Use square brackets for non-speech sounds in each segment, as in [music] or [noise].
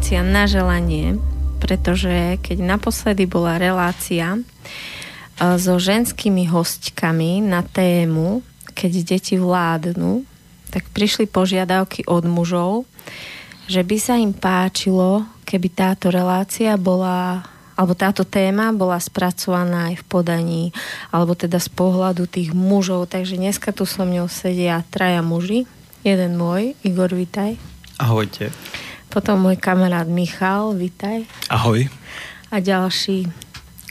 relácia na želanie, pretože keď naposledy bola relácia e, so ženskými hostkami na tému Keď deti vládnu, tak prišli požiadavky od mužov, že by sa im páčilo, keby táto relácia bola alebo táto téma bola spracovaná aj v podaní, alebo teda z pohľadu tých mužov. Takže dneska tu so mňou sedia traja muži. Jeden môj, Igor, vitaj. Ahojte. Potom môj kamarát Michal, vitaj. Ahoj. A ďalší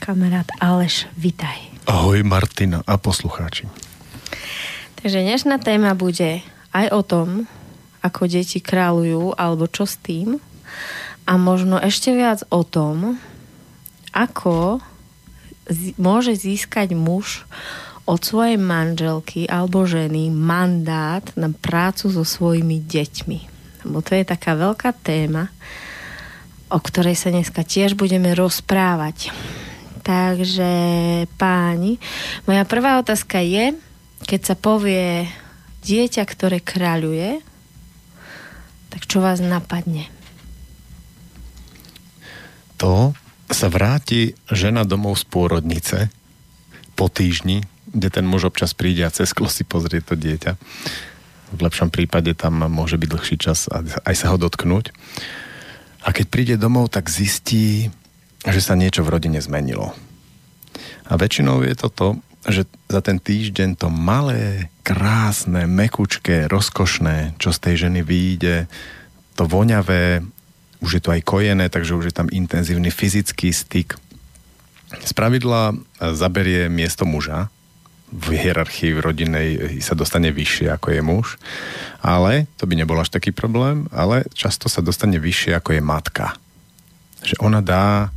kamarát Aleš, vitaj. Ahoj Martina a poslucháči. Takže dnešná téma bude aj o tom, ako deti kráľujú, alebo čo s tým. A možno ešte viac o tom, ako z- môže získať muž od svojej manželky alebo ženy mandát na prácu so svojimi deťmi. Lebo to je taká veľká téma, o ktorej sa dneska tiež budeme rozprávať. Takže páni, moja prvá otázka je, keď sa povie dieťa, ktoré kráľuje, tak čo vás napadne? To sa vráti žena domov z pôrodnice po týždni, kde ten muž občas príde a cez si pozrie to dieťa. V lepšom prípade tam môže byť dlhší čas a aj sa ho dotknúť. A keď príde domov, tak zistí, že sa niečo v rodine zmenilo. A väčšinou je to to, že za ten týždeň to malé, krásne, mekučké, rozkošné, čo z tej ženy vyjde, to voňavé, už je to aj kojené, takže už je tam intenzívny fyzický styk. Z pravidla zaberie miesto muža, v hierarchii v rodinej sa dostane vyššie ako je muž, ale to by nebol až taký problém, ale často sa dostane vyššie ako je matka. Že ona dá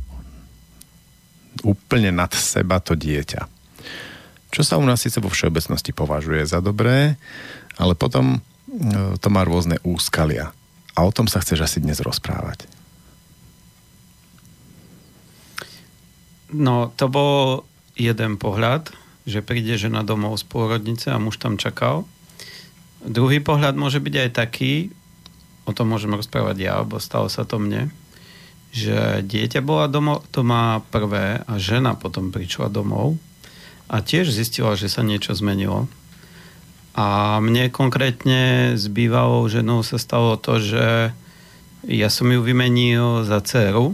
úplne nad seba to dieťa. Čo sa u nás síce vo všeobecnosti považuje za dobré, ale potom e, to má rôzne úskalia. A o tom sa chceš asi dnes rozprávať. No, to bol jeden pohľad, že príde žena domov z pôrodnice a muž tam čakal. Druhý pohľad môže byť aj taký, o tom môžem rozprávať ja, bo stalo sa to mne, že dieťa bola domov, to má prvé a žena potom prišla domov a tiež zistila, že sa niečo zmenilo. A mne konkrétne s bývalou ženou sa stalo to, že ja som ju vymenil za dceru,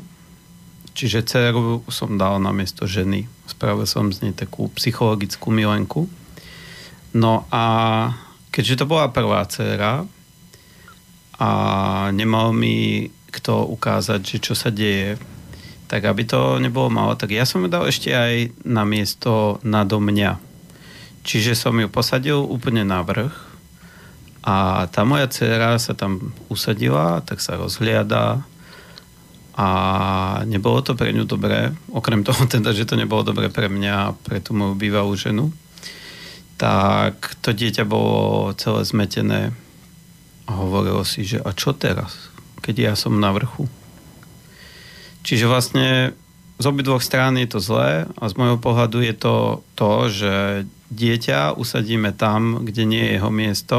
čiže dceru som dal na miesto ženy. Spravil som z nej takú psychologickú milenku. No a keďže to bola prvá dcera a nemal mi kto ukázať, že čo sa deje, tak aby to nebolo malo, tak ja som ju dal ešte aj na miesto nado mňa. Čiže som ju posadil úplne na vrch a tá moja dcera sa tam usadila, tak sa rozhliada a nebolo to pre ňu dobré, okrem toho [laughs] teda, že to nebolo dobré pre mňa a pre tú moju bývalú ženu, tak to dieťa bolo celé zmetené a hovorilo si, že a čo teraz, keď ja som na vrchu. Čiže vlastne z obidvoch strán je to zlé a z môjho pohľadu je to to, že dieťa usadíme tam, kde nie je jeho miesto,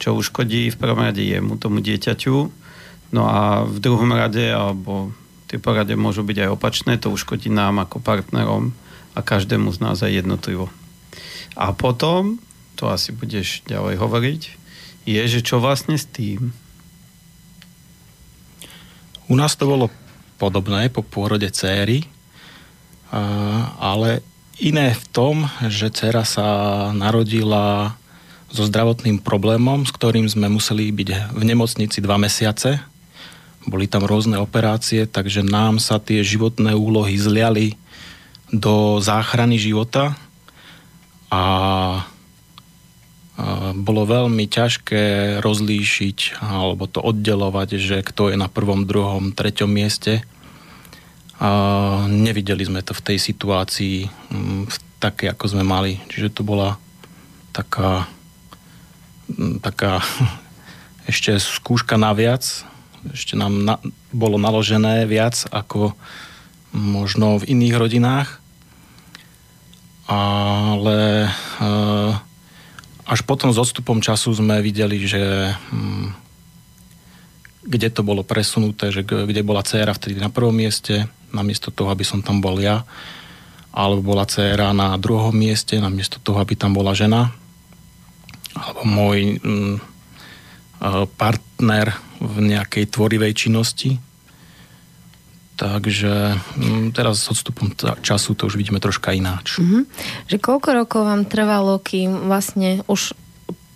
čo uškodí v prvom rade jemu, tomu dieťaťu, no a v druhom rade, alebo tie porade môžu byť aj opačné, to uškodí nám ako partnerom a každému z nás aj jednotlivo. A potom, to asi budeš ďalej hovoriť, je, že čo vlastne s tým? U nás to bolo podobné po pôrode céry, ale iné v tom, že dcera sa narodila so zdravotným problémom, s ktorým sme museli byť v nemocnici dva mesiace. Boli tam rôzne operácie, takže nám sa tie životné úlohy zliali do záchrany života a bolo veľmi ťažké rozlíšiť alebo to oddelovať, že kto je na prvom, druhom, treťom mieste. A nevideli sme to v tej situácii mm, také, ako sme mali. Čiže to bola taká, mm, taká [laughs] ešte skúška naviac. Ešte nám na, bolo naložené viac ako možno v iných rodinách. Ale e, až potom s odstupom času sme videli, že hm, kde to bolo presunuté, že kde bola dcéra vtedy na prvom mieste, namiesto toho, aby som tam bol ja, alebo bola dcéra na druhom mieste, namiesto toho, aby tam bola žena, alebo môj hm, partner v nejakej tvorivej činnosti. Takže hm, teraz s odstupom času to už vidíme troška ináč. Mm-hmm. Že koľko rokov vám trvalo, kým vlastne už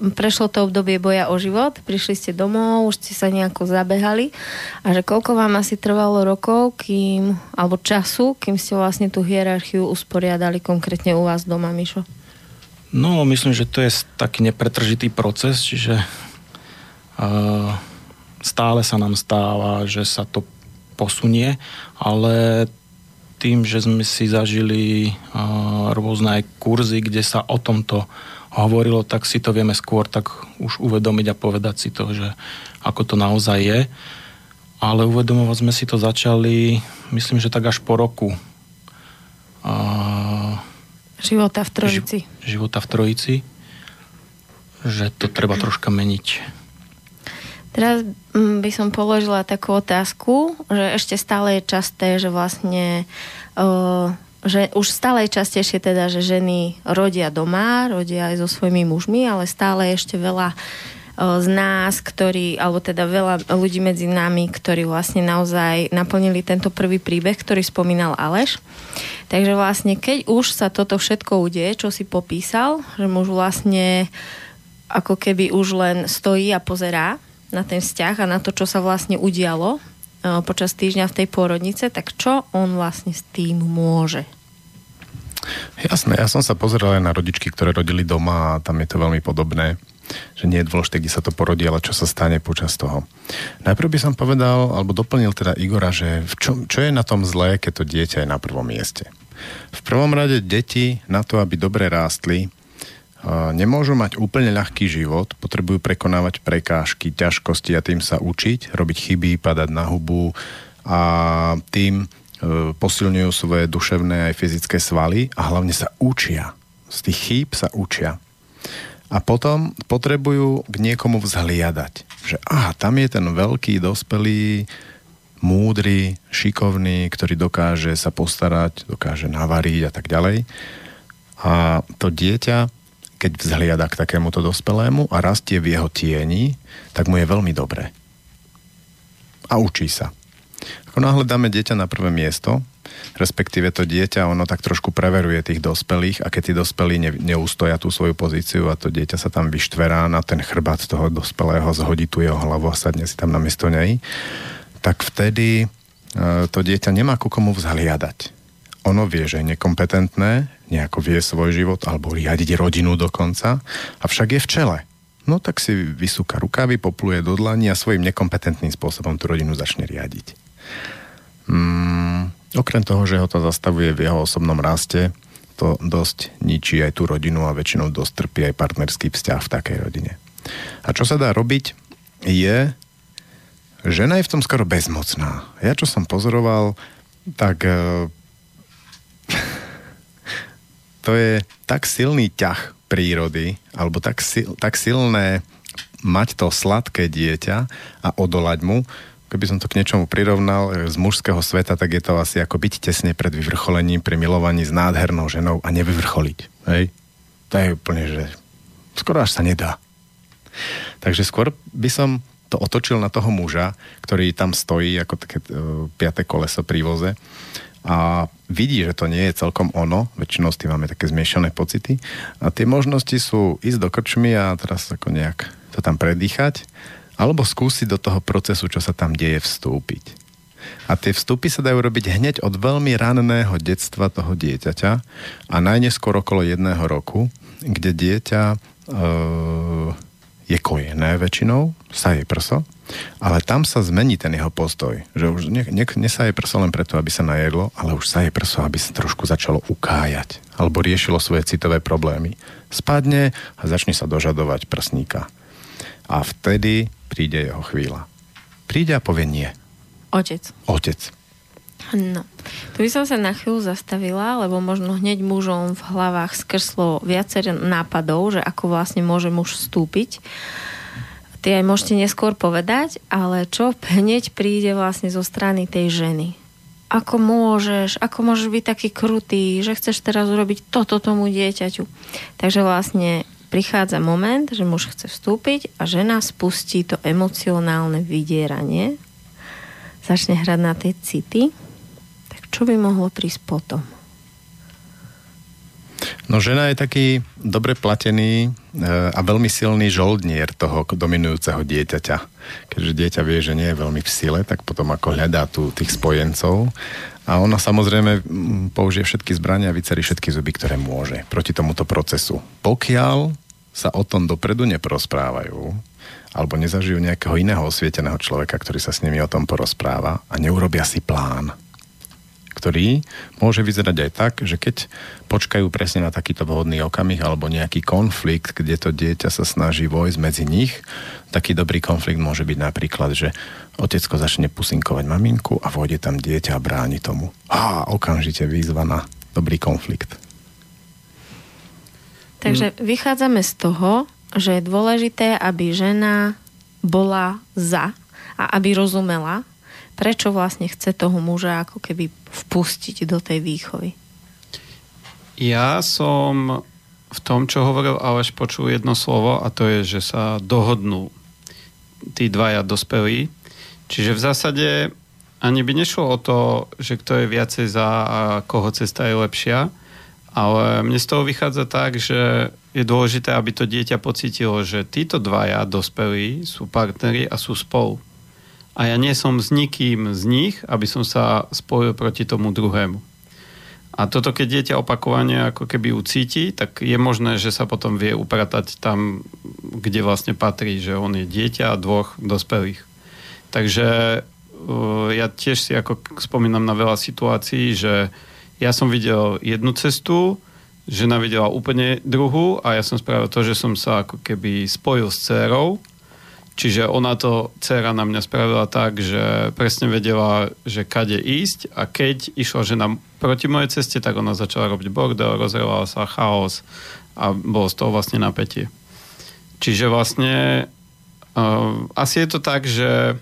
prešlo to obdobie boja o život, prišli ste domov, už ste sa nejako zabehali a že koľko vám asi trvalo rokov, kým, alebo času, kým ste vlastne tú hierarchiu usporiadali konkrétne u vás doma, Mišo? No, myslím, že to je taký nepretržitý proces, čiže stále sa nám stáva, že sa to posunie, ale tým, že sme si zažili rôzne aj kurzy, kde sa o tomto hovorilo, tak si to vieme skôr tak už uvedomiť a povedať si to, že ako to naozaj je. Ale uvedomovať sme si to začali, myslím, že tak až po roku. Uh, života v Trojici. Ži, života v Trojici. Že to treba troška meniť. Teraz mm, by som položila takú otázku, že ešte stále je časté, že vlastne uh, že už stále je častejšie teda, že ženy rodia doma, rodia aj so svojimi mužmi, ale stále ešte veľa z nás, ktorí, alebo teda veľa ľudí medzi nami, ktorí vlastne naozaj naplnili tento prvý príbeh, ktorý spomínal Aleš. Takže vlastne, keď už sa toto všetko udeje, čo si popísal, že muž vlastne ako keby už len stojí a pozerá, na ten vzťah a na to, čo sa vlastne udialo e, počas týždňa v tej pôrodnice, tak čo on vlastne s tým môže? Jasné, ja som sa pozeral aj na rodičky, ktoré rodili doma a tam je to veľmi podobné, že nie je dôležité, kde sa to porodí, ale čo sa stane počas toho. Najprv by som povedal, alebo doplnil teda Igora, že v čo, čo je na tom zlé, keď to dieťa je na prvom mieste. V prvom rade deti na to, aby dobre rástli, nemôžu mať úplne ľahký život, potrebujú prekonávať prekážky, ťažkosti a tým sa učiť, robiť chyby, padať na hubu a tým e, posilňujú svoje duševné aj fyzické svaly a hlavne sa učia. Z tých chýb sa učia. A potom potrebujú k niekomu vzhliadať. Že aha, tam je ten veľký, dospelý, múdry, šikovný, ktorý dokáže sa postarať, dokáže navariť a tak ďalej. A to dieťa keď vzhliada k takémuto dospelému a rastie v jeho tieni, tak mu je veľmi dobré. A učí sa. Ako náhle dáme dieťa na prvé miesto, respektíve to dieťa, ono tak trošku preveruje tých dospelých a keď tí dospelí ne, neustoja tú svoju pozíciu a to dieťa sa tam vyštverá na ten chrbát toho dospelého, zhodí tu jeho hlavu a sadne si tam na miesto nej, tak vtedy e, to dieťa nemá ku komu vzhliadať ono vie, že je nekompetentné, nejako vie svoj život alebo riadiť rodinu dokonca, avšak je v čele. No tak si vysúka rukavy, popluje do dlani a svojim nekompetentným spôsobom tú rodinu začne riadiť. Mm, okrem toho, že ho to zastavuje v jeho osobnom raste, to dosť ničí aj tú rodinu a väčšinou dosť trpí aj partnerský vzťah v takej rodine. A čo sa dá robiť, je, žena je v tom skoro bezmocná. Ja čo som pozoroval, tak e, [laughs] to je tak silný ťah prírody, alebo tak, sil, tak silné mať to sladké dieťa a odolať mu, keby som to k niečomu prirovnal e, z mužského sveta, tak je to asi ako byť tesne pred vyvrcholením pri milovaní s nádhernou ženou a nevyvrcholiť. Hej? To je úplne, že skoro až sa nedá. Takže skôr by som to otočil na toho muža, ktorý tam stojí ako také uh, piaté koleso pri voze a vidí, že to nie je celkom ono, väčšinou s tým máme také zmiešané pocity a tie možnosti sú ísť do krčmy a teraz ako nejak to tam predýchať alebo skúsiť do toho procesu, čo sa tam deje, vstúpiť. A tie vstupy sa dajú robiť hneď od veľmi ranného detstva toho dieťaťa a najneskôr okolo jedného roku, kde dieťa e, je kojené väčšinou, sa je prso ale tam sa zmení ten jeho postoj. Že už ne, ne, nesaje prso len preto, aby sa najedlo, ale už saje prso, aby sa trošku začalo ukájať. Alebo riešilo svoje citové problémy. Spadne a začne sa dožadovať prsníka. A vtedy príde jeho chvíľa. Príde a povie nie. Otec. Otec. No, tu by som sa na chvíľu zastavila, lebo možno hneď mužom v hlavách skrslo viacer nápadov, že ako vlastne môže muž vstúpiť. Tie aj môžete neskôr povedať, ale čo hneď príde vlastne zo strany tej ženy. Ako môžeš, ako môžeš byť taký krutý, že chceš teraz urobiť toto tomu dieťaťu. Takže vlastne prichádza moment, že muž chce vstúpiť a žena spustí to emocionálne vydieranie, začne hrať na tej city čo by mohlo prísť potom? No žena je taký dobre platený e, a veľmi silný žoldnier toho dominujúceho dieťaťa. Keďže dieťa vie, že nie je veľmi v sile, tak potom ako hľadá tu tých spojencov. A ona samozrejme použije všetky zbrania a vycerí všetky zuby, ktoré môže proti tomuto procesu. Pokiaľ sa o tom dopredu neprosprávajú, alebo nezažijú nejakého iného osvieteného človeka, ktorý sa s nimi o tom porozpráva a neurobia si plán, ktorý môže vyzerať aj tak, že keď počkajú presne na takýto vhodný okamih alebo nejaký konflikt, kde to dieťa sa snaží vojsť medzi nich, taký dobrý konflikt môže byť napríklad, že otecko začne pusinkovať maminku a vôjde tam dieťa a bráni tomu. A okamžite výzva na dobrý konflikt. Takže vychádzame z toho, že je dôležité, aby žena bola za a aby rozumela, prečo vlastne chce toho muža ako keby vpustiť do tej výchovy? Ja som v tom, čo hovoril Aleš, počul jedno slovo a to je, že sa dohodnú tí dvaja dospelí. Čiže v zásade ani by nešlo o to, že kto je viacej za a koho cesta je lepšia, ale mne z toho vychádza tak, že je dôležité, aby to dieťa pocítilo, že títo dvaja dospelí sú partneri a sú spolu a ja nie som s nikým z nich, aby som sa spojil proti tomu druhému. A toto, keď dieťa opakovane ako keby ucíti, tak je možné, že sa potom vie upratať tam, kde vlastne patrí, že on je dieťa a dvoch dospelých. Takže uh, ja tiež si ako spomínam na veľa situácií, že ja som videl jednu cestu, žena videla úplne druhú a ja som spravil to, že som sa ako keby spojil s dcerou Čiže ona to, dcera na mňa spravila tak, že presne vedela, že kade ísť a keď išla žena proti mojej ceste, tak ona začala robiť bordel, rozrevala sa chaos a bolo z toho vlastne napätie. Čiže vlastne uh, asi je to tak, že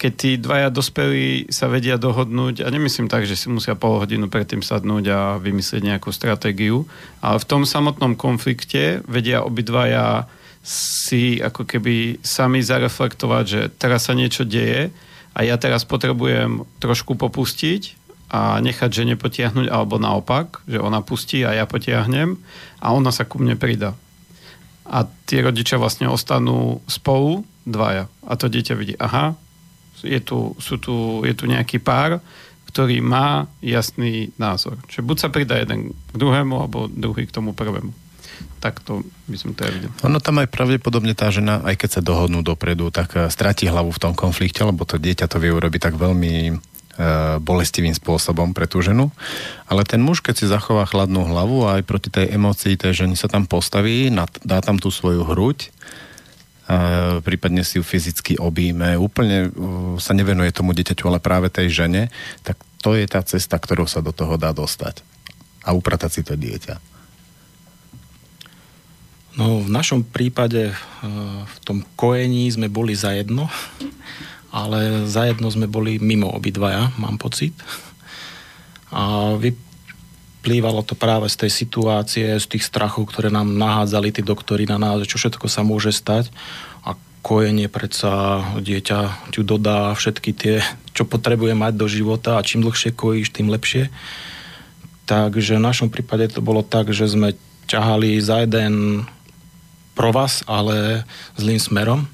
keď tí dvaja dospelí sa vedia dohodnúť, a nemyslím tak, že si musia pol hodinu predtým sadnúť a vymyslieť nejakú stratégiu, ale v tom samotnom konflikte vedia obidvaja si ako keby sami zareflektovať, že teraz sa niečo deje a ja teraz potrebujem trošku popustiť a nechať žene potiahnuť, alebo naopak, že ona pustí a ja potiahnem a ona sa ku mne prida. A tie rodičia vlastne ostanú spolu, dvaja. A to dieťa vidí, aha, je tu, sú tu, je tu nejaký pár, ktorý má jasný názor. Čiže buď sa pridá jeden k druhému, alebo druhý k tomu prvému takto by som to aj videl. Ono tam aj pravdepodobne tá žena, aj keď sa dohodnú dopredu, tak eh, stratí hlavu v tom konflikte, lebo to dieťa to vie urobiť tak veľmi e, bolestivým spôsobom pre tú ženu. Ale ten muž, keď si zachová chladnú hlavu aj proti tej emocii tej ženy sa tam postaví, dá tam tú svoju hruď, a eh, prípadne si ju fyzicky obíme, úplne sa nevenuje tomu dieťaťu, ale práve tej žene, tak to je tá cesta, ktorou sa do toho dá dostať. A upratať si to dieťa. No v našom prípade e, v tom kojení sme boli zajedno, ale zajedno sme boli mimo obidvaja, mám pocit. A vyplývalo to práve z tej situácie, z tých strachov, ktoré nám nahádzali tí doktori na nás, čo všetko sa môže stať. A kojenie predsa dieťa ti dodá všetky tie, čo potrebuje mať do života a čím dlhšie kojíš, tým lepšie. Takže v našom prípade to bolo tak, že sme ťahali za jeden provaz, ale zlým smerom.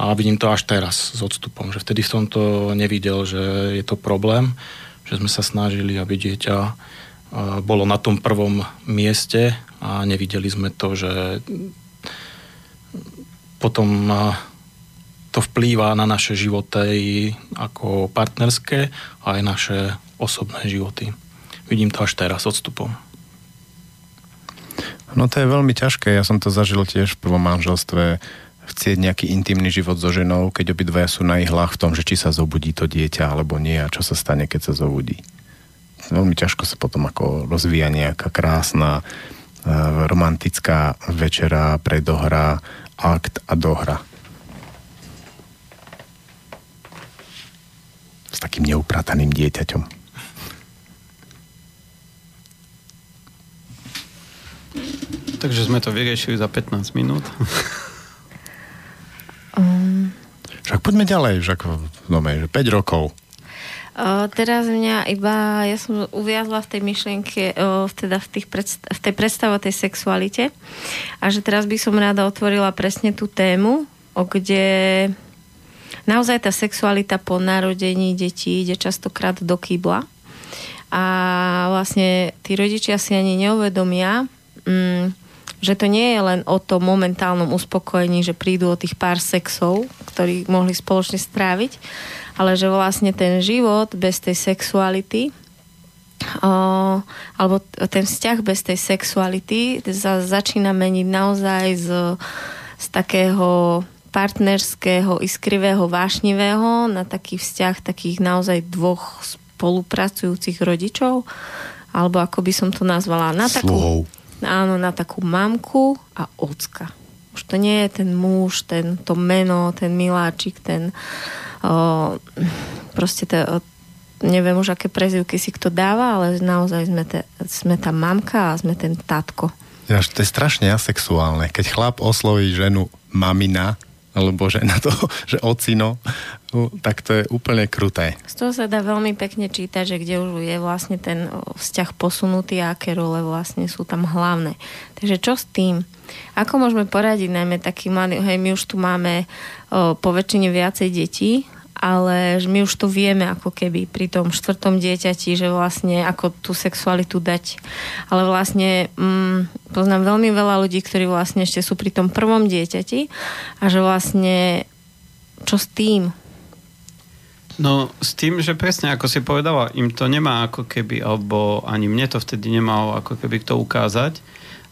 A vidím to až teraz s odstupom, že vtedy som to nevidel, že je to problém, že sme sa snažili, aby dieťa bolo na tom prvom mieste a nevideli sme to, že potom to vplýva na naše životy ako partnerské a aj naše osobné životy. Vidím to až teraz odstupom. No to je veľmi ťažké. Ja som to zažil tiež v prvom manželstve chcieť nejaký intimný život so ženou, keď obidvaja sú na ihlách v tom, že či sa zobudí to dieťa alebo nie a čo sa stane, keď sa zobudí. Veľmi ťažko sa potom ako rozvíja nejaká krásna e, romantická večera, predohra, akt a dohra. S takým neuprataným dieťaťom. Takže sme to vyriešili za 15 minút. Um, Však poďme ďalej, však no, že 5 rokov. O, teraz mňa iba, ja som uviazla v tej myšlienke, o, teda v, tých predst- v tej predstave o tej sexualite a že teraz by som rada otvorila presne tú tému, o kde naozaj tá sexualita po narodení detí ide častokrát do kýbla a vlastne tí rodičia si ani neuvedomia, mm, že to nie je len o tom momentálnom uspokojení, že prídu o tých pár sexov, ktorí mohli spoločne stráviť, ale že vlastne ten život bez tej sexuality o, alebo ten vzťah bez tej sexuality sa začína meniť naozaj z, z takého partnerského, iskrivého, vášnivého na taký vzťah takých naozaj dvoch spolupracujúcich rodičov alebo ako by som to nazvala na takú. Áno, na takú mamku a ocka. Už to nie je ten muž, ten, to meno, ten miláčik, ten o, proste to, o, neviem už, aké prezivky si kto dáva, ale naozaj sme, te, sme tá mamka a sme ten tatko. Ja, to je strašne asexuálne. Keď chlap osloví ženu mamina, alebo žena to, [laughs] že ocino, no, tak to je úplne kruté. Z toho sa dá veľmi pekne čítať, že kde už je vlastne ten vzťah posunutý a aké role vlastne sú tam hlavné. Takže čo s tým? Ako môžeme poradiť najmä taký mladý, hej, my už tu máme o, po väčšine viacej detí, ale my už to vieme ako keby pri tom štvrtom dieťati, že vlastne ako tú sexualitu dať. Ale vlastne mm, poznám veľmi veľa ľudí, ktorí vlastne ešte sú pri tom prvom dieťati a že vlastne čo s tým? No s tým, že presne ako si povedala, im to nemá ako keby, alebo ani mne to vtedy nemalo ako keby kto ukázať.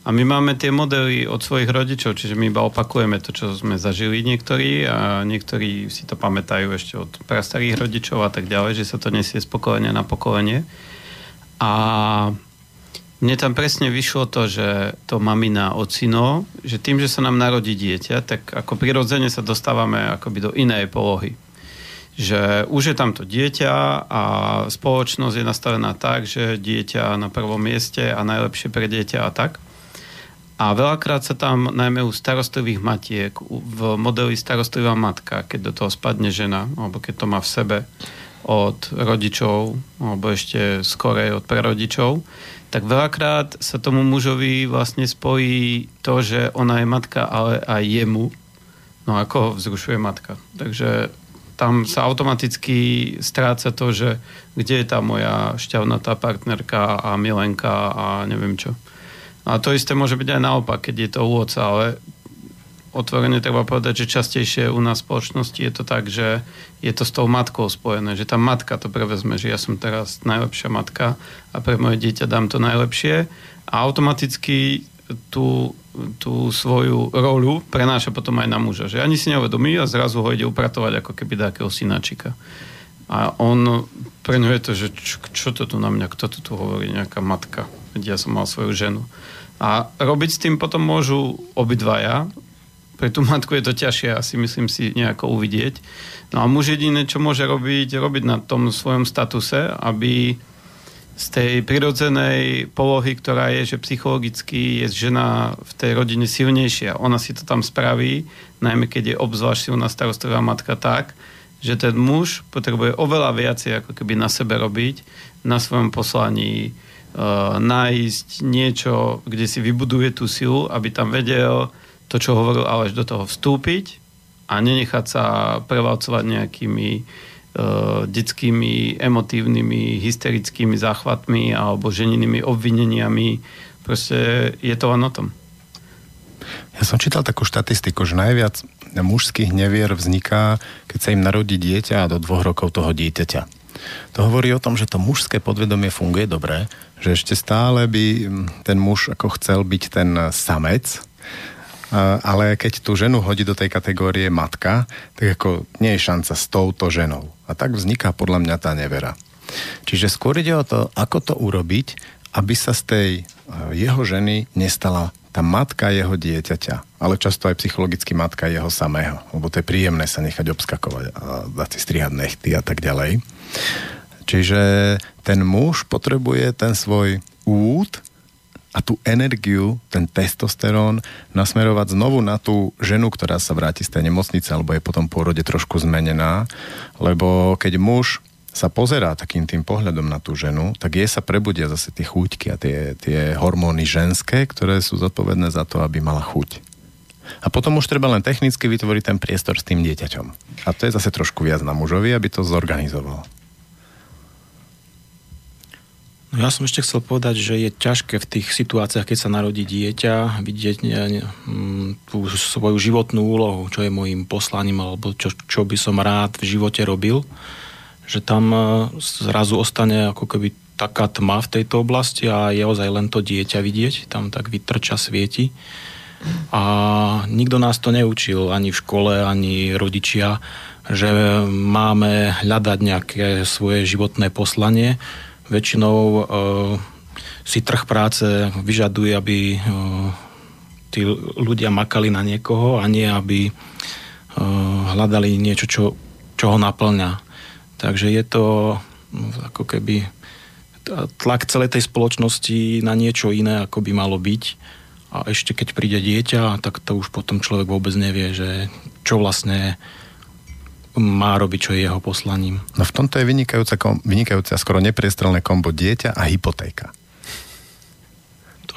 A my máme tie modely od svojich rodičov, čiže my iba opakujeme to, čo sme zažili niektorí a niektorí si to pamätajú ešte od prastarých rodičov a tak ďalej, že sa to nesie z pokolenia na pokolenie. A mne tam presne vyšlo to, že to mamina ocino, že tým, že sa nám narodí dieťa, tak ako prirodzene sa dostávame akoby do inej polohy že už je tam to dieťa a spoločnosť je nastavená tak, že dieťa na prvom mieste a najlepšie pre dieťa a tak. A veľakrát sa tam, najmä u starostlivých matiek, v modeli starostlivá matka, keď do toho spadne žena, alebo keď to má v sebe od rodičov, alebo ešte skorej od prarodičov, tak veľakrát sa tomu mužovi vlastne spojí to, že ona je matka, ale aj jemu. No ako ho vzrušuje matka. Takže tam sa automaticky stráca to, že kde je tá moja šťavnatá partnerka a milenka a neviem čo. A to isté môže byť aj naopak, keď je to u oca, ale otvorene treba povedať, že častejšie u nás v spoločnosti je to tak, že je to s tou matkou spojené, že tá matka to prevezme, že ja som teraz najlepšia matka a pre moje dieťa dám to najlepšie a automaticky tú, tú svoju rolu prenáša potom aj na muža. Že ani si neuvedomí a zrazu ho ide upratovať ako keby takého synačika. A on, pre ňo je to, že čo, čo to tu na mňa, kto to tu hovorí, nejaká matka. Veď ja som mal svoju ženu. A robiť s tým potom môžu obidvaja. Pre tú matku je to ťažšie asi myslím si nejako uvidieť. No a muž jediné, čo môže robiť, robiť na tom svojom statuse, aby z tej prirodzenej polohy, ktorá je, že psychologicky je žena v tej rodine silnejšia. Ona si to tam spraví, najmä keď je obzvlášť silná starostlivá matka tak, že ten muž potrebuje oveľa viacej ako keby na sebe robiť, na svojom poslaní, nájsť niečo, kde si vybuduje tú silu, aby tam vedel to, čo hovoril Aleš, do toho vstúpiť a nenechať sa prevalcovať nejakými uh, detskými, emotívnymi, hysterickými záchvatmi alebo ženinými obvineniami. Proste je to len o tom. Ja som čítal takú štatistiku, že najviac mužských nevier vzniká, keď sa im narodí dieťa a do dvoch rokov toho dieťaťa. To hovorí o tom, že to mužské podvedomie funguje dobre, že ešte stále by ten muž ako chcel byť ten samec ale keď tú ženu hodí do tej kategórie matka, tak ako nie je šanca s touto ženou. A tak vzniká podľa mňa tá nevera. Čiže skôr ide o to, ako to urobiť, aby sa z tej e, jeho ženy nestala tá matka jeho dieťaťa, ale často aj psychologicky matka jeho samého, lebo to je príjemné sa nechať obskakovať a dať si strihať nechty a tak ďalej. Čiže ten muž potrebuje ten svoj úd a tú energiu, ten testosterón nasmerovať znovu na tú ženu, ktorá sa vráti z tej nemocnice alebo je potom po rode trošku zmenená, lebo keď muž sa pozerá takým tým pohľadom na tú ženu, tak jej sa prebudia zase tie chúťky a tie, tie hormóny ženské, ktoré sú zodpovedné za to, aby mala chuť. A potom už treba len technicky vytvoriť ten priestor s tým dieťaťom. A to je zase trošku viac na mužovi, aby to zorganizoval. No ja som ešte chcel povedať, že je ťažké v tých situáciách, keď sa narodí dieťa, vidieť ne, ne, mm, tú svoju životnú úlohu, čo je môjim poslaním, alebo čo, čo by som rád v živote robil. Že tam e, zrazu ostane ako keby taká tma v tejto oblasti a je ozaj len to dieťa vidieť, tam tak vytrča svieti. A nikto nás to neučil, ani v škole, ani rodičia, že máme hľadať nejaké svoje životné poslanie, väčšinou uh, si trh práce vyžaduje, aby uh, tí ľudia makali na niekoho a nie, aby uh, hľadali niečo, čo, čo ho naplňa. Takže je to no, ako keby tlak celej tej spoločnosti na niečo iné, ako by malo byť. A ešte keď príde dieťa, tak to už potom človek vôbec nevie, že čo vlastne má robiť, čo je jeho poslaním. No v tomto je vynikajúca, vynikajúca skoro nepriestrelné kombo dieťa a hypotéka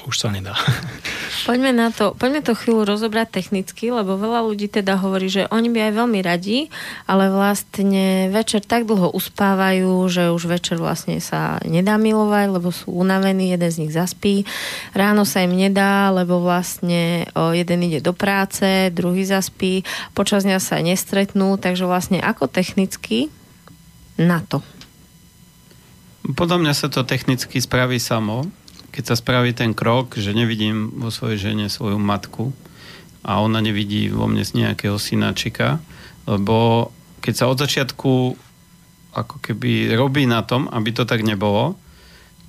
už sa nedá. [laughs] Poďme na to, poďme to chvíľu rozobrať technicky, lebo veľa ľudí teda hovorí, že oni by aj veľmi radi, ale vlastne večer tak dlho uspávajú, že už večer vlastne sa nedá milovať, lebo sú unavení, jeden z nich zaspí. Ráno sa im nedá, lebo vlastne jeden ide do práce, druhý zaspí, počas dňa sa nestretnú, takže vlastne ako technicky na to? Podľa mňa sa to technicky spraví samo keď sa spraví ten krok, že nevidím vo svojej žene svoju matku a ona nevidí vo mne nejakého synáčika, lebo keď sa od začiatku ako keby robí na tom, aby to tak nebolo,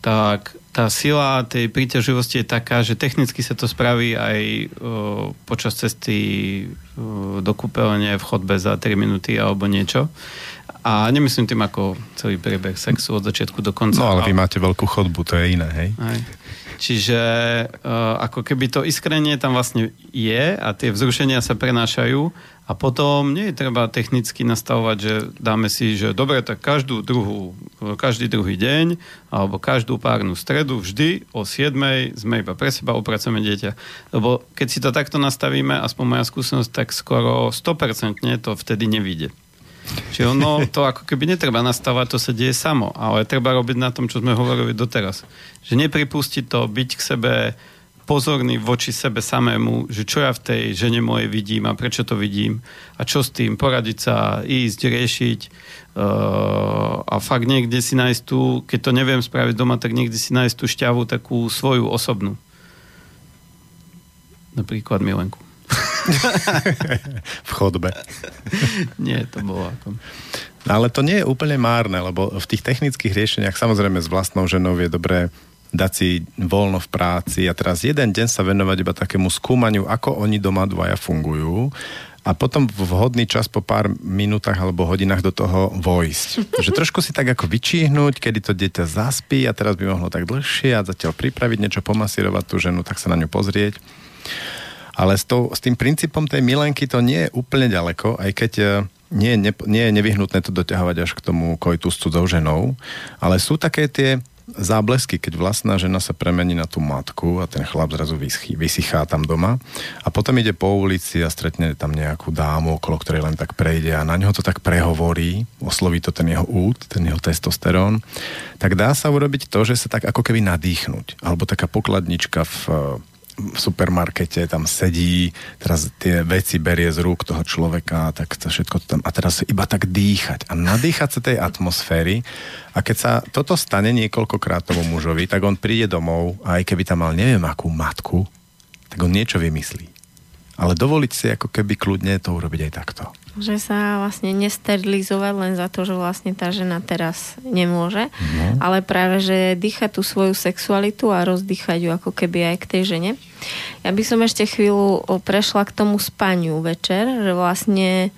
tak tá sila tej príťaživosti je taká, že technicky sa to spraví aj o, počas cesty o, do kúpeľne v chodbe za 3 minúty alebo niečo. A nemyslím tým ako celý priebeh sexu od začiatku do konca. No ale vy máte veľkú chodbu, to je iné, hej? Aj. Čiže uh, ako keby to iskrenie tam vlastne je a tie vzrušenia sa prenášajú a potom nie je treba technicky nastavovať, že dáme si, že dobre, tak každú druhú, každý druhý deň alebo každú párnu stredu vždy o 7 sme iba pre seba upracujeme dieťa. Lebo keď si to takto nastavíme, aspoň moja skúsenosť, tak skoro 100% to vtedy nevíde. Čiže ono to ako keby netreba nastavať, to sa deje samo, ale treba robiť na tom, čo sme hovorili doteraz. Že nepripustiť to, byť k sebe pozorný voči sebe samému, že čo ja v tej žene mojej vidím a prečo to vidím a čo s tým, poradiť sa, ísť, riešiť uh, a fakt niekde si nájsť tú, keď to neviem spraviť doma, tak niekde si nájsť tú šťavu takú svoju osobnú. Napríklad Milenku. [laughs] v chodbe. nie, to bolo ako... Ale to nie je úplne márne, lebo v tých technických riešeniach samozrejme s vlastnou ženou je dobré dať si voľno v práci a teraz jeden deň sa venovať iba takému skúmaniu, ako oni doma dvaja fungujú a potom vhodný čas po pár minútach alebo hodinách do toho vojsť. Že trošku si tak ako vyčíhnuť, kedy to dieťa zaspí a teraz by mohlo tak dlhšie a zatiaľ pripraviť niečo, pomasírovať tú ženu, tak sa na ňu pozrieť. Ale s, tou, s tým princípom tej milenky to nie je úplne ďaleko, aj keď e, nie, nie, nie je nevyhnutné to doťahovať až k tomu kojtu s cudzou ženou, ale sú také tie záblesky, keď vlastná žena sa premení na tú matku a ten chlap zrazu vyschý, vysychá tam doma a potom ide po ulici a stretne tam nejakú dámu, okolo ktorej len tak prejde a na ňoho to tak prehovorí, osloví to ten jeho út, ten jeho testosterón, tak dá sa urobiť to, že sa tak ako keby nadýchnuť. Alebo taká pokladnička v v supermarkete, tam sedí, teraz tie veci berie z rúk toho človeka, tak to všetko to tam, a teraz iba tak dýchať a nadýchať sa tej atmosféry a keď sa toto stane niekoľkokrát tomu mužovi, tak on príde domov a aj keby tam mal neviem akú matku, tak on niečo vymyslí. ale dovoliť si ako keby kľudne to urobiť aj takto. Že sa vlastne nesterilizovať len za to, že vlastne tá žena teraz nemôže, no. ale práve, že dýchať tú svoju sexualitu a rozdýchať ju ako keby aj k tej žene. Ja by som ešte chvíľu prešla k tomu spaniu večer, že vlastne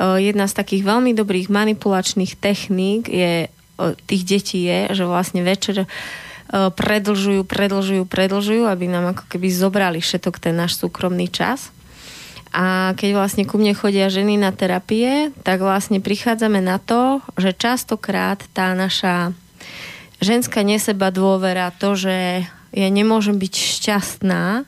jedna z takých veľmi dobrých manipulačných techník je, tých detí je, že vlastne večer predlžujú, predlžujú, predlžujú, aby nám ako keby zobrali všetok ten náš súkromný čas. A keď vlastne ku mne chodia ženy na terapie, tak vlastne prichádzame na to, že častokrát tá naša ženská neseba dôvera, to, že ja nemôžem byť šťastná,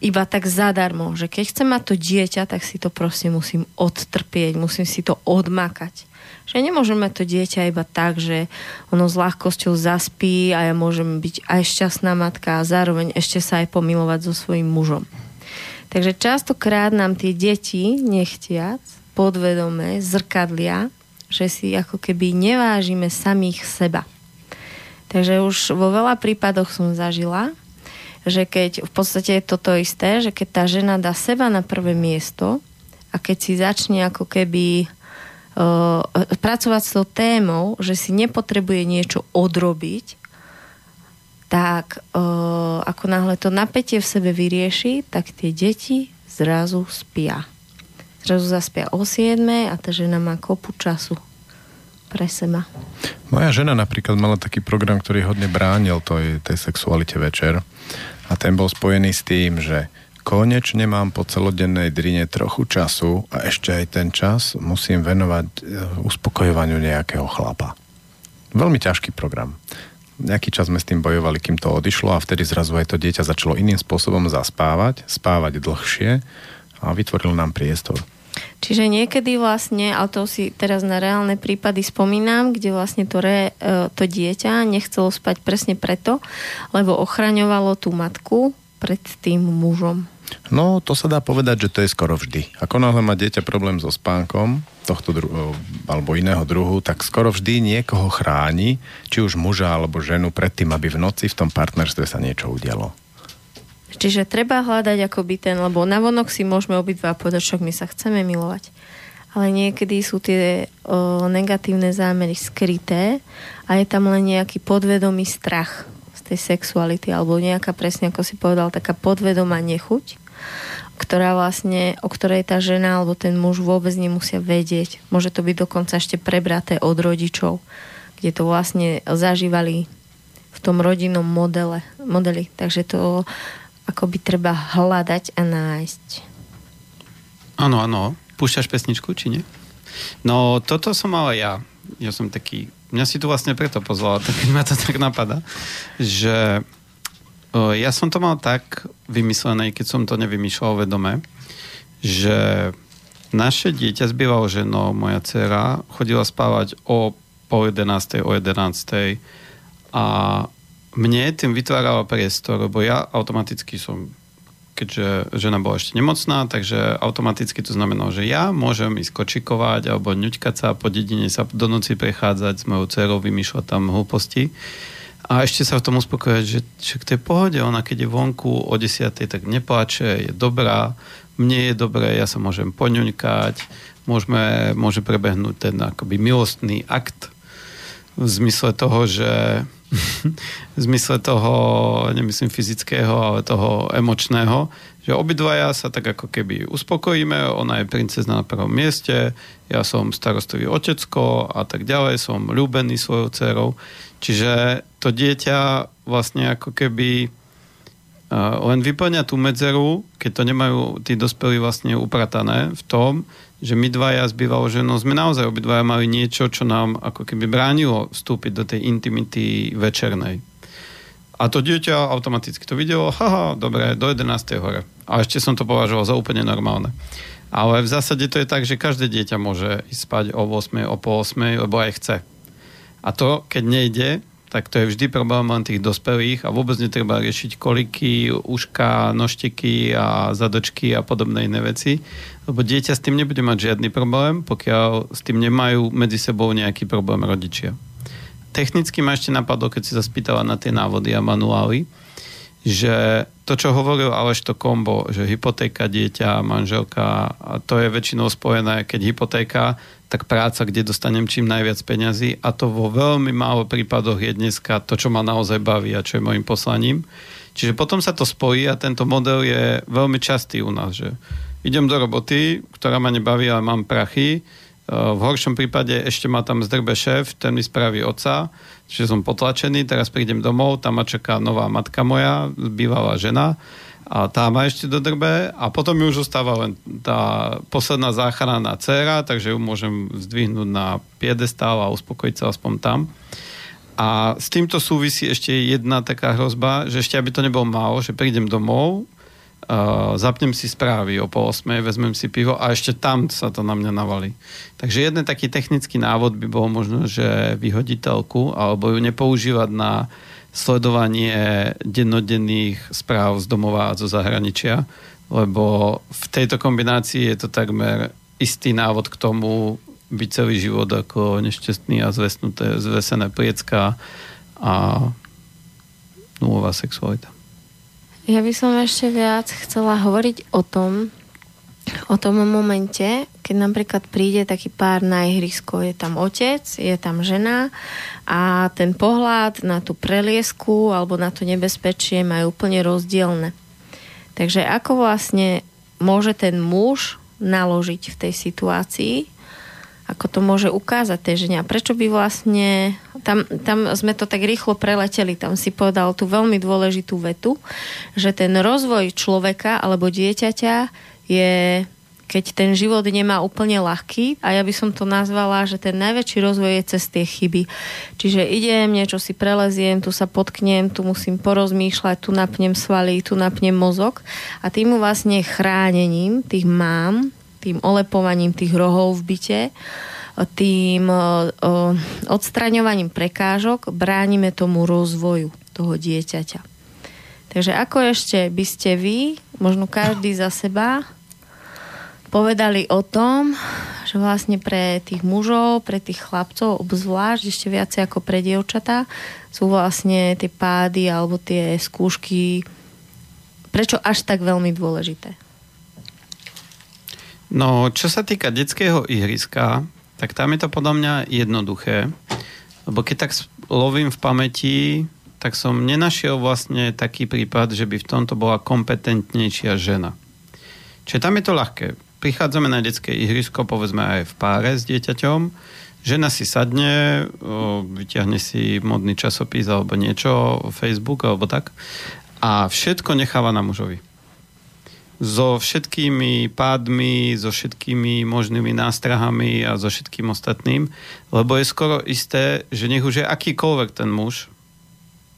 iba tak zadarmo, že keď chcem mať to dieťa, tak si to proste musím odtrpieť, musím si to odmakať. Že nemôžeme to dieťa iba tak, že ono s ľahkosťou zaspí a ja môžem byť aj šťastná matka a zároveň ešte sa aj pomilovať so svojím mužom. Takže častokrát nám tie deti, nechtiac, podvedome, zrkadlia, že si ako keby nevážime samých seba. Takže už vo veľa prípadoch som zažila, že keď v podstate je toto isté, že keď tá žena dá seba na prvé miesto a keď si začne ako keby uh, pracovať s tou témou, že si nepotrebuje niečo odrobiť, tak uh, ako náhle to napätie v sebe vyrieši, tak tie deti zrazu spia. Zrazu zaspia o 7 a tá žena má kopu času pre seba. Moja žena napríklad mala taký program, ktorý hodne bránil tej, tej sexualite večer a ten bol spojený s tým, že konečne mám po celodennej drine trochu času a ešte aj ten čas musím venovať e, uspokojovaniu nejakého chlapa. Veľmi ťažký program. Nejaký čas sme s tým bojovali, kým to odišlo a vtedy zrazu aj to dieťa začalo iným spôsobom zaspávať, spávať dlhšie a vytvoril nám priestor. Čiže niekedy vlastne, ale to si teraz na reálne prípady spomínam, kde vlastne to, re, e, to dieťa nechcelo spať presne preto, lebo ochraňovalo tú matku pred tým mužom. No, to sa dá povedať, že to je skoro vždy. Ako náhle má dieťa problém so spánkom tohto dru- alebo iného druhu, tak skoro vždy niekoho chráni, či už muža alebo ženu pred tým, aby v noci v tom partnerstve sa niečo udialo. Čiže treba hľadať akoby ten, lebo navonok si môžeme obidva povedať, že my sa chceme milovať. Ale niekedy sú tie o, negatívne zámery skryté a je tam len nejaký podvedomý strach tej sexuality, alebo nejaká presne, ako si povedal, taká podvedomá nechuť, ktorá vlastne, o ktorej tá žena alebo ten muž vôbec nemusia vedieť. Môže to byť dokonca ešte prebraté od rodičov, kde to vlastne zažívali v tom rodinnom modele, modeli. Takže to akoby treba hľadať a nájsť. Áno, áno. Púšťaš pesničku, či nie? No, toto som mal ja. Ja som taký mňa si tu vlastne preto pozvala, [laughs] tak ma to tak napadá, že o, ja som to mal tak vymyslené, keď som to nevymýšľal vedome, že naše dieťa s bývalou ženou, moja dcera, chodila spávať o pol 11. o 11. a mne tým vytvárala priestor, lebo ja automaticky som keďže žena bola ešte nemocná, takže automaticky to znamenalo, že ja môžem ísť kočikovať alebo ňuťkať sa po dedine sa do noci prechádzať s mojou dcerou, vymýšľať tam hlúposti. A ešte sa v tom uspokojať, že, že k tej pohode, ona keď je vonku o 10, tak nepláče, je dobrá, mne je dobré, ja sa môžem poňuňkať, môžeme, môže prebehnúť ten akoby milostný akt v zmysle toho, že v zmysle toho, nemyslím fyzického, ale toho emočného, že obidvaja sa tak ako keby uspokojíme, ona je princezna na prvom mieste, ja som starostový otecko a tak ďalej, som ľúbený svojou dcerou. Čiže to dieťa vlastne ako keby len vyplňa tú medzeru, keď to nemajú tí dospelí vlastne upratané v tom, že my dvaja s bývalou ženou sme naozaj obidvaja mali niečo, čo nám ako keby bránilo vstúpiť do tej intimity večernej. A to dieťa automaticky to videlo, haha, dobre, do 11. hore. A ešte som to považoval za úplne normálne. Ale v zásade to je tak, že každé dieťa môže ísť spať o 8, o pol 8, lebo aj chce. A to, keď nejde, tak to je vždy problém len tých dospelých a vôbec netreba riešiť koliky, uška, noštiky a zadočky a podobné iné veci, lebo dieťa s tým nebude mať žiadny problém, pokiaľ s tým nemajú medzi sebou nejaký problém rodičia. Technicky ma ešte napadlo, keď si sa spýtala na tie návody a manuály, že to, čo hovoril Aleš to kombo, že hypotéka, dieťa, manželka, a to je väčšinou spojené, keď hypotéka, tak práca, kde dostanem čím najviac peňazí a to vo veľmi málo prípadoch je dneska to, čo ma naozaj baví a čo je môjim poslaním. Čiže potom sa to spojí a tento model je veľmi častý u nás, že idem do roboty, ktorá ma nebaví, ale mám prachy, v horšom prípade ešte ma tam zdrbe šéf, ten mi spraví oca, čiže som potlačený, teraz prídem domov, tam ma čaká nová matka moja, bývalá žena a tá ma ešte dodrbe. A potom mi už ostáva len tá posledná záchranná dcera, takže ju môžem zdvihnúť na piedestál a uspokojiť sa aspoň tam. A s týmto súvisí ešte jedna taká hrozba, že ešte aby to nebolo málo, že prídem domov, uh, zapnem si správy o pol osmej, vezmem si pivo a ešte tam sa to na mňa navalí. Takže jeden taký technický návod by bol možno, že vyhodiť telku alebo ju nepoužívať na sledovanie dennodenných správ z domova a zo zahraničia, lebo v tejto kombinácii je to takmer istý návod k tomu byť celý život ako nešťastný a zvesnuté, zvesené pliecka a nulová sexualita. Ja by som ešte viac chcela hovoriť o tom, o tom momente, keď napríklad príde taký pár na ihrisko, je tam otec, je tam žena a ten pohľad na tú preliesku alebo na to nebezpečie majú úplne rozdielne. Takže ako vlastne môže ten muž naložiť v tej situácii, ako to môže ukázať tej žene a prečo by vlastne tam, tam sme to tak rýchlo preleteli, tam si povedal tú veľmi dôležitú vetu, že ten rozvoj človeka alebo dieťaťa je keď ten život nemá úplne ľahký a ja by som to nazvala, že ten najväčší rozvoj je cez tie chyby. Čiže idem, niečo si preleziem, tu sa potknem, tu musím porozmýšľať, tu napnem svaly, tu napnem mozog a tým vlastne chránením tých mám tým olepovaním tých rohov v byte, tým odstraňovaním prekážok bránime tomu rozvoju toho dieťaťa. Takže ako ešte by ste vy, možno každý za seba, povedali o tom, že vlastne pre tých mužov, pre tých chlapcov obzvlášť, ešte viacej ako pre dievčatá, sú vlastne tie pády alebo tie skúšky prečo až tak veľmi dôležité? No, čo sa týka detského ihriska, tak tam je to podľa mňa jednoduché. Lebo keď tak lovím v pamäti, tak som nenašiel vlastne taký prípad, že by v tomto bola kompetentnejšia žena. Čiže tam je to ľahké. Prichádzame na detské ihrisko, povedzme aj v páre s dieťaťom, žena si sadne, vyťahne si modný časopis alebo niečo, Facebook alebo tak a všetko necháva na mužovi so všetkými pádmi, so všetkými možnými nástrahami a so všetkým ostatným, lebo je skoro isté, že nech už je akýkoľvek ten muž,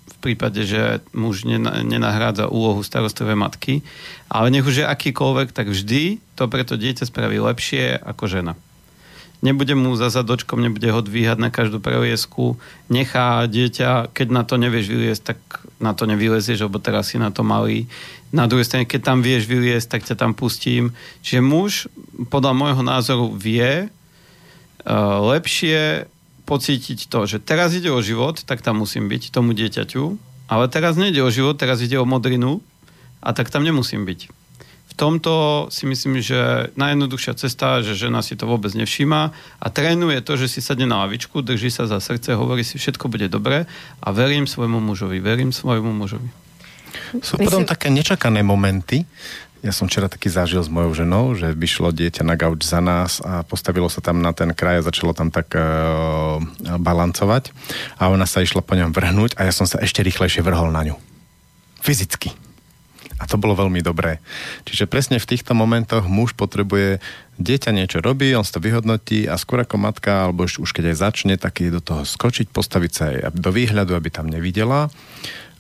v prípade, že muž nenahrádza úlohu starostlivej matky, ale nech už je akýkoľvek, tak vždy to preto dieťa spraví lepšie ako žena nebude mu za zadočkom, nebude ho dvíhať na každú preliesku, nechá dieťa, keď na to nevieš vyliesť, tak na to nevylezieš, lebo teraz si na to malý. Na druhej strane, keď tam vieš vyliesť, tak ťa tam pustím. Čiže muž, podľa môjho názoru, vie uh, lepšie pocítiť to, že teraz ide o život, tak tam musím byť tomu dieťaťu, ale teraz nejde o život, teraz ide o modrinu a tak tam nemusím byť v tomto si myslím, že najjednoduchšia cesta, že žena si to vôbec nevšíma a trénuje to, že si sadne na lavičku, drží sa za srdce, hovorí si, všetko bude dobre a verím svojmu mužovi, verím svojmu mužovi. Sú potom také nečakané momenty. Ja som včera taký zažil s mojou ženou, že vyšlo dieťa na gauč za nás a postavilo sa tam na ten kraj a začalo tam tak uh, balancovať a ona sa išla po ňom vrhnúť a ja som sa ešte rýchlejšie vrhol na ňu. Fyzicky. To bolo veľmi dobré. Čiže presne v týchto momentoch muž potrebuje, dieťa niečo robí, on si to vyhodnotí a skôr ako matka, alebo už keď aj začne, tak je do toho skočiť, postaviť sa aj do výhľadu, aby tam nevidela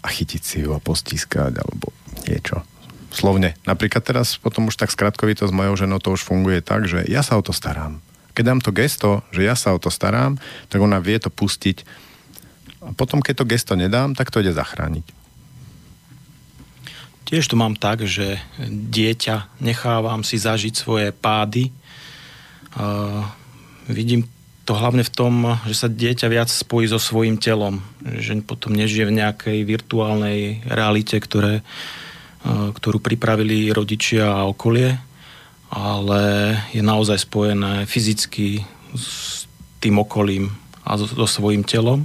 a chytiť si ju a postískať alebo niečo. Slovne. Napríklad teraz potom už tak skratkovito s mojou ženou to už funguje tak, že ja sa o to starám. Keď dám to gesto, že ja sa o to starám, tak ona vie to pustiť a potom, keď to gesto nedám, tak to ide zachrániť. Tiež to mám tak, že dieťa nechávam si zažiť svoje pády. Uh, vidím to hlavne v tom, že sa dieťa viac spojí so svojím telom. Že potom nežije v nejakej virtuálnej realite, ktoré, ktorú pripravili rodičia a okolie, ale je naozaj spojené fyzicky s tým okolím a so, so svojím telom.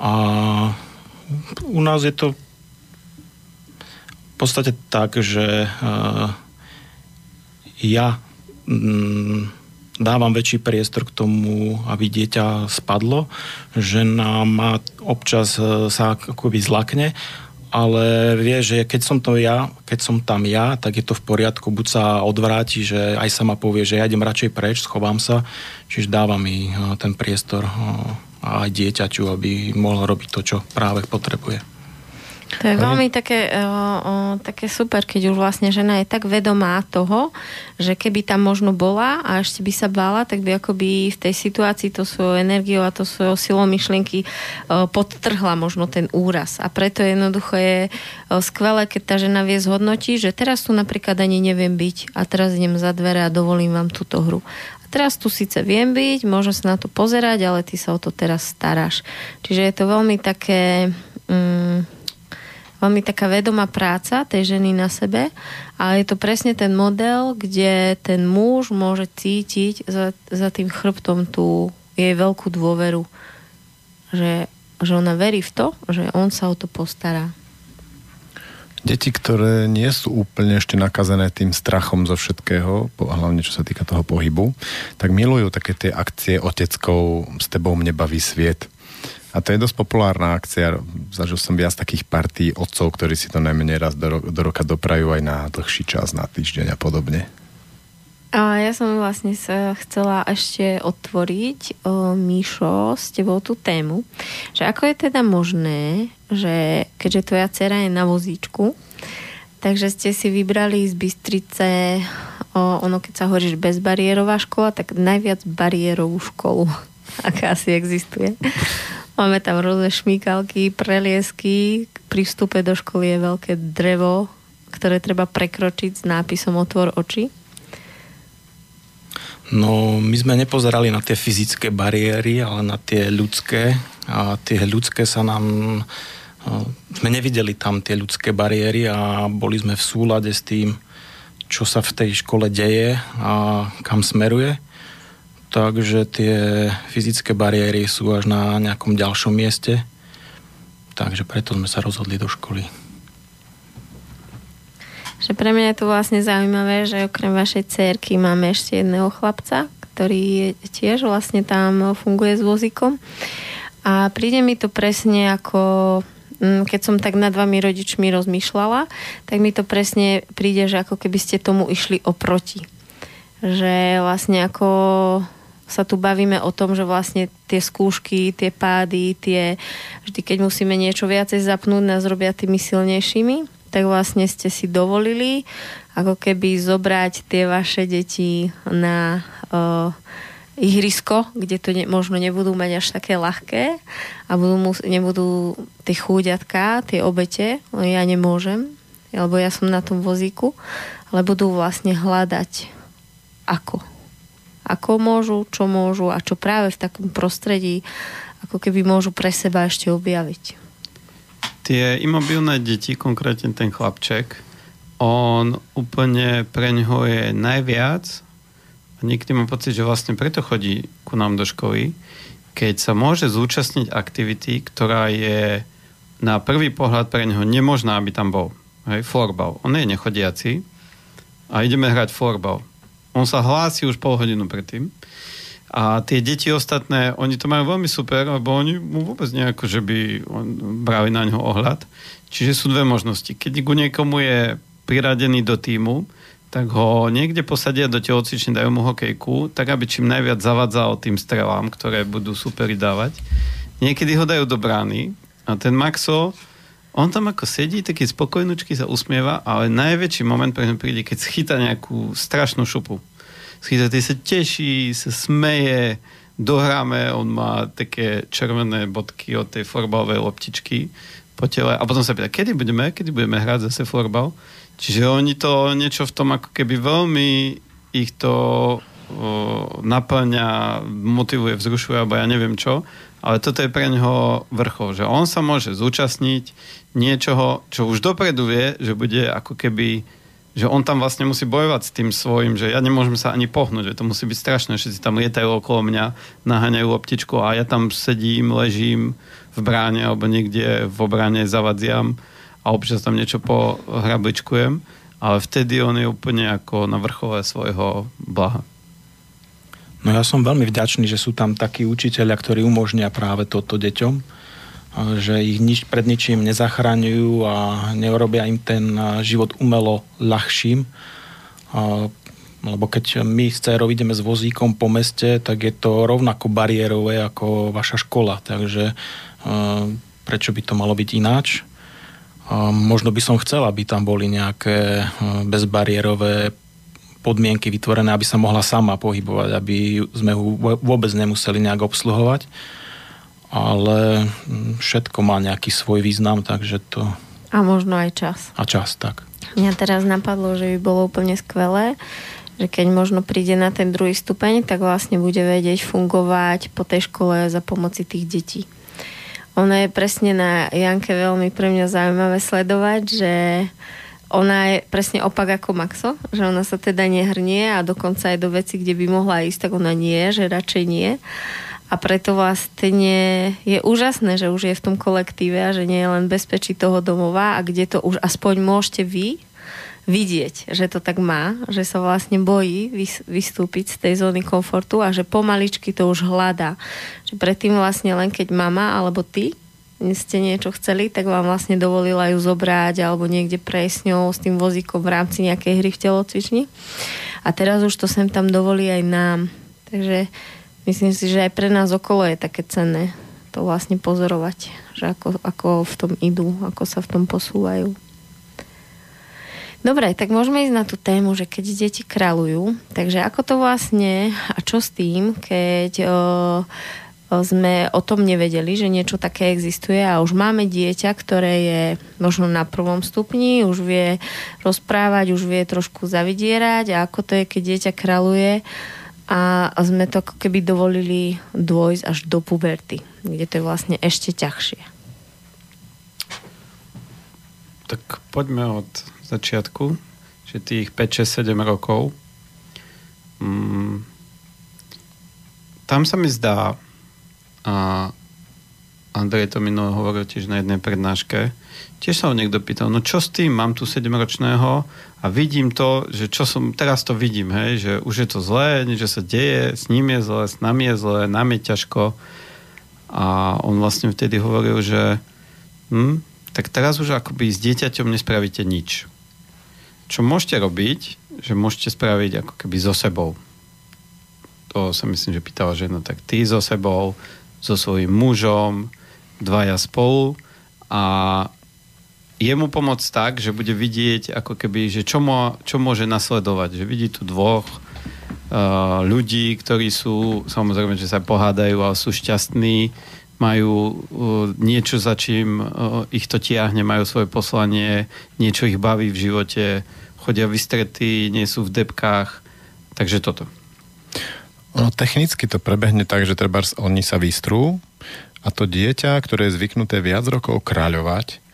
A u nás je to podstate tak, že uh, ja mm, dávam väčší priestor k tomu, aby dieťa spadlo. Žena má občas e, sa akoby zlakne, ale vie, že keď som to ja, keď som tam ja, tak je to v poriadku, buď sa odvráti, že aj sama povie, že ja idem radšej preč, schovám sa, čiže dáva mi e, ten priestor e, aj dieťaťu, aby mohol robiť to, čo práve potrebuje. To je veľmi také, o, o, také super, keď už vlastne žena je tak vedomá toho, že keby tam možno bola a ešte by sa bála, tak by akoby v tej situácii to svojou energiou a to svojou silou myšlienky o, podtrhla možno ten úraz. A preto jednoducho je o, skvelé, keď tá žena vie zhodnotiť, že teraz tu napríklad ani neviem byť a teraz idem za dvere a dovolím vám túto hru. Teraz tu síce viem byť, môžem sa na to pozerať, ale ty sa o to teraz staráš. Čiže je to veľmi také... Mm, veľmi taká vedomá práca tej ženy na sebe a je to presne ten model, kde ten muž môže cítiť za, za tým chrbtom tú jej veľkú dôveru, že, že ona verí v to, že on sa o to postará. Deti, ktoré nie sú úplne ešte nakazené tým strachom zo všetkého, hlavne čo sa týka toho pohybu, tak milujú také tie akcie oteckov s tebou mne baví sviet a to je dosť populárna akcia. Zažil som viac takých partí otcov, ktorí si to najmenej raz do, ro- do roka doprajú aj na dlhší čas, na týždeň a podobne. A ja som vlastne sa chcela ešte otvoriť, o, Míšo, s tebou tú tému, že ako je teda možné, že keďže tvoja dcera je na vozíčku, takže ste si vybrali z Bystrice, o, ono keď sa hovorí, že bezbariérová škola, tak najviac bariérovú školu, [laughs] aká asi existuje. Máme tam rôzne šmíkalky, preliesky. Pri vstupe do školy je veľké drevo, ktoré treba prekročiť s nápisom Otvor oči. No, my sme nepozerali na tie fyzické bariéry, ale na tie ľudské. A tie ľudské sa nám... Sme nevideli tam tie ľudské bariéry a boli sme v súlade s tým, čo sa v tej škole deje a kam smeruje takže tie fyzické bariéry sú až na nejakom ďalšom mieste. Takže preto sme sa rozhodli do školy. Že pre mňa je to vlastne zaujímavé, že okrem vašej cerky máme ešte jedného chlapca, ktorý tiež vlastne tam funguje s vozíkom. A príde mi to presne ako mm, keď som tak nad vami rodičmi rozmýšľala, tak mi to presne príde, že ako keby ste tomu išli oproti. Že vlastne ako sa tu bavíme o tom, že vlastne tie skúšky, tie pády, tie, vždy keď musíme niečo viacej zapnúť, nás robia tými silnejšími, tak vlastne ste si dovolili ako keby zobrať tie vaše deti na uh, ihrisko, kde to ne, možno nebudú mať až také ľahké a budú mus, nebudú tie chúďatka, tie obete, no ja nemôžem, lebo ja som na tom vozíku, ale budú vlastne hľadať ako ako môžu, čo môžu a čo práve v takom prostredí ako keby môžu pre seba ešte objaviť. Tie imobilné deti, konkrétne ten chlapček, on úplne pre ňoho je najviac a niekedy mám pocit, že vlastne preto chodí ku nám do školy, keď sa môže zúčastniť aktivity, ktorá je na prvý pohľad pre neho nemožná, aby tam bol. Hej, florbal. On je nechodiaci a ideme hrať florbal. On sa hlási už pol hodinu predtým. A tie deti ostatné, oni to majú veľmi super, lebo oni mu vôbec nejako, že by brali na ňo ohľad. Čiže sú dve možnosti. Keď ku niekomu je priradený do týmu, tak ho niekde posadia do telocvične, dajú mu hokejku, tak aby čím najviac zavadzal tým strelám, ktoré budú superi dávať. Niekedy ho dajú do brány a ten Maxo, on tam ako sedí, taký spokojnúčky sa usmieva, ale najväčší moment pre príde, keď schyta nejakú strašnú šupu. Schyta, sa teší, sa smeje, dohráme, on má také červené bodky od tej forbalovej loptičky po tele a potom sa pýta, kedy budeme, kedy budeme hrať zase florbal. Čiže oni to niečo v tom ako keby veľmi ich to naplňa, motivuje, vzrušuje, alebo ja neviem čo, ale toto je pre neho vrchol, že on sa môže zúčastniť niečoho, čo už dopredu vie, že bude ako keby že on tam vlastne musí bojovať s tým svojim, že ja nemôžem sa ani pohnúť, že to musí byť strašné, všetci tam lietajú okolo mňa, naháňajú optičku a ja tam sedím, ležím v bráne alebo niekde v obrane zavadziam a občas tam niečo pohrabličkujem, ale vtedy on je úplne ako na vrchole svojho blaha. No ja som veľmi vďačný, že sú tam takí učiteľia, ktorí umožnia práve toto deťom, že ich nič, pred ničím nezachraňujú a neurobia im ten život umelo ľahším. Lebo keď my s dcerou ideme s vozíkom po meste, tak je to rovnako bariérové ako vaša škola. Takže prečo by to malo byť ináč? Možno by som chcel, aby tam boli nejaké bezbariérové podmienky vytvorené, aby sa mohla sama pohybovať, aby sme ju vôbec nemuseli nejak obsluhovať ale mm, všetko má nejaký svoj význam, takže to... A možno aj čas. A čas, tak. Mňa teraz napadlo, že by bolo úplne skvelé, že keď možno príde na ten druhý stupeň, tak vlastne bude vedieť fungovať po tej škole za pomoci tých detí. Ono je presne na Janke veľmi pre mňa zaujímavé sledovať, že ona je presne opak ako Maxo, že ona sa teda nehrnie a dokonca aj do veci, kde by mohla ísť, tak ona nie, že radšej nie a preto vlastne je úžasné, že už je v tom kolektíve a že nie je len bezpečí toho domova a kde to už aspoň môžete vy vidieť, že to tak má, že sa vlastne bojí vystúpiť z tej zóny komfortu a že pomaličky to už hľadá. Že predtým vlastne len keď mama alebo ty ste niečo chceli, tak vám vlastne dovolila ju zobrať alebo niekde prejsť s ňou s tým vozíkom v rámci nejakej hry v telocvični. A teraz už to sem tam dovolí aj nám. Takže myslím si, že aj pre nás okolo je také cenné to vlastne pozorovať, že ako, ako v tom idú, ako sa v tom posúvajú. Dobre, tak môžeme ísť na tú tému, že keď deti kráľujú, takže ako to vlastne a čo s tým, keď o, o, sme o tom nevedeli, že niečo také existuje a už máme dieťa, ktoré je možno na prvom stupni, už vie rozprávať, už vie trošku zavidierať a ako to je, keď dieťa kráľuje, a sme to ako keby dovolili dôjsť až do puberty, kde to je vlastne ešte ťažšie. Tak poďme od začiatku, že tých 5, 6, 7 rokov. Mm, tam sa mi zdá, a Andrej to minulé hovoril tiež na jednej prednáške, tiež sa ho niekto pýtal, no čo s tým, mám tu 7-ročného a vidím to, že čo som, teraz to vidím, hej, že už je to zlé, niečo sa deje, s ním je zlé, s nami je zlé, nám je ťažko. A on vlastne vtedy hovoril, že hm, tak teraz už akoby s dieťaťom nespravíte nič. Čo môžete robiť, že môžete spraviť ako keby so sebou. To sa myslím, že pýtala žena, tak ty so sebou, so svojím mužom, dvaja spolu a jemu pomôcť tak, že bude vidieť ako keby, že čo, mo, čo môže nasledovať. Že vidí tu dvoch uh, ľudí, ktorí sú, samozrejme, že sa pohádajú, ale sú šťastní, majú uh, niečo, za čím uh, ich to tiahne, majú svoje poslanie, niečo ich baví v živote, chodia vystretí, nie sú v depkách. Takže toto. No, technicky to prebehne tak, že treba oni sa vystrú a to dieťa, ktoré je zvyknuté viac rokov kráľovať,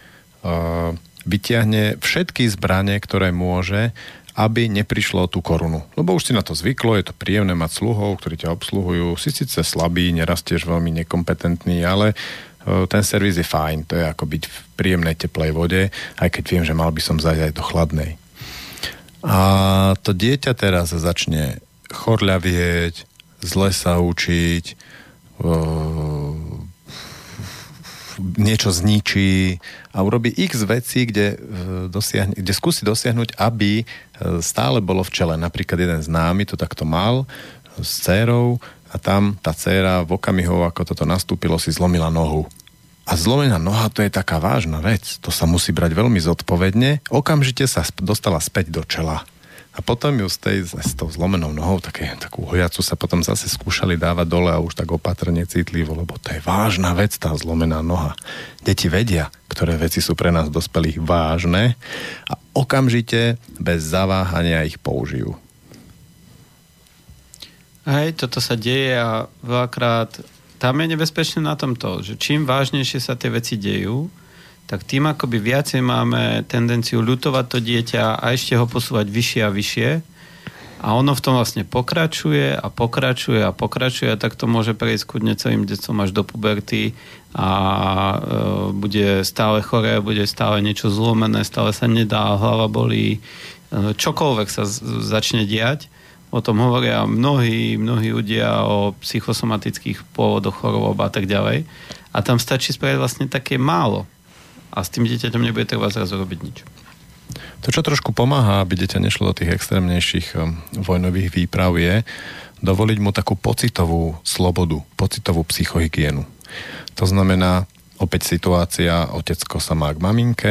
vyťahne všetky zbranie, ktoré môže, aby neprišlo tú korunu. Lebo už si na to zvyklo, je to príjemné mať sluhov, ktorí ťa obsluhujú. Si síce slabý, nerastieš veľmi nekompetentný, ale ten servis je fajn. To je ako byť v príjemnej teplej vode, aj keď viem, že mal by som zajať aj do chladnej. A to dieťa teraz začne chorľavieť, zle sa učiť, niečo zničí a urobí x vecí, kde, e, dosiahne, kde skúsi dosiahnuť, aby e, stále bolo v čele. Napríklad jeden z námi to takto mal s dcérou a tam tá dcéra v okamihu, ako toto nastúpilo, si zlomila nohu. A zlomená noha to je taká vážna vec. To sa musí brať veľmi zodpovedne. Okamžite sa dostala späť do čela. A potom ju z tej, s tou zlomenou nohou, také, takú hojacu sa potom zase skúšali dávať dole a už tak opatrne citlivo, lebo to je vážna vec, tá zlomená noha. Deti vedia, ktoré veci sú pre nás dospelých vážne a okamžite bez zaváhania ich použijú. Hej, toto sa deje a veľakrát tam je nebezpečné na tom to, že čím vážnejšie sa tie veci dejú, tak tým akoby viacej máme tendenciu ľutovať to dieťa a ešte ho posúvať vyššie a vyššie. A ono v tom vlastne pokračuje a pokračuje a pokračuje a tak to môže prejsť kudne celým detstvom až do puberty a e, bude stále choré, bude stále niečo zlomené, stále sa nedá, hlava bolí, e, čokoľvek sa z- začne diať o tom hovoria mnohí, mnohí ľudia o psychosomatických pôvodoch chorôb a tak ďalej. A tam stačí spraviť vlastne také málo. A s tým dieťaťom nebude treba zrazu robiť nič. To, čo trošku pomáha, aby dieťa nešlo do tých extrémnejších um, vojnových výprav, je dovoliť mu takú pocitovú slobodu, pocitovú psychohygienu. To znamená, opäť situácia, otecko sa má k maminke,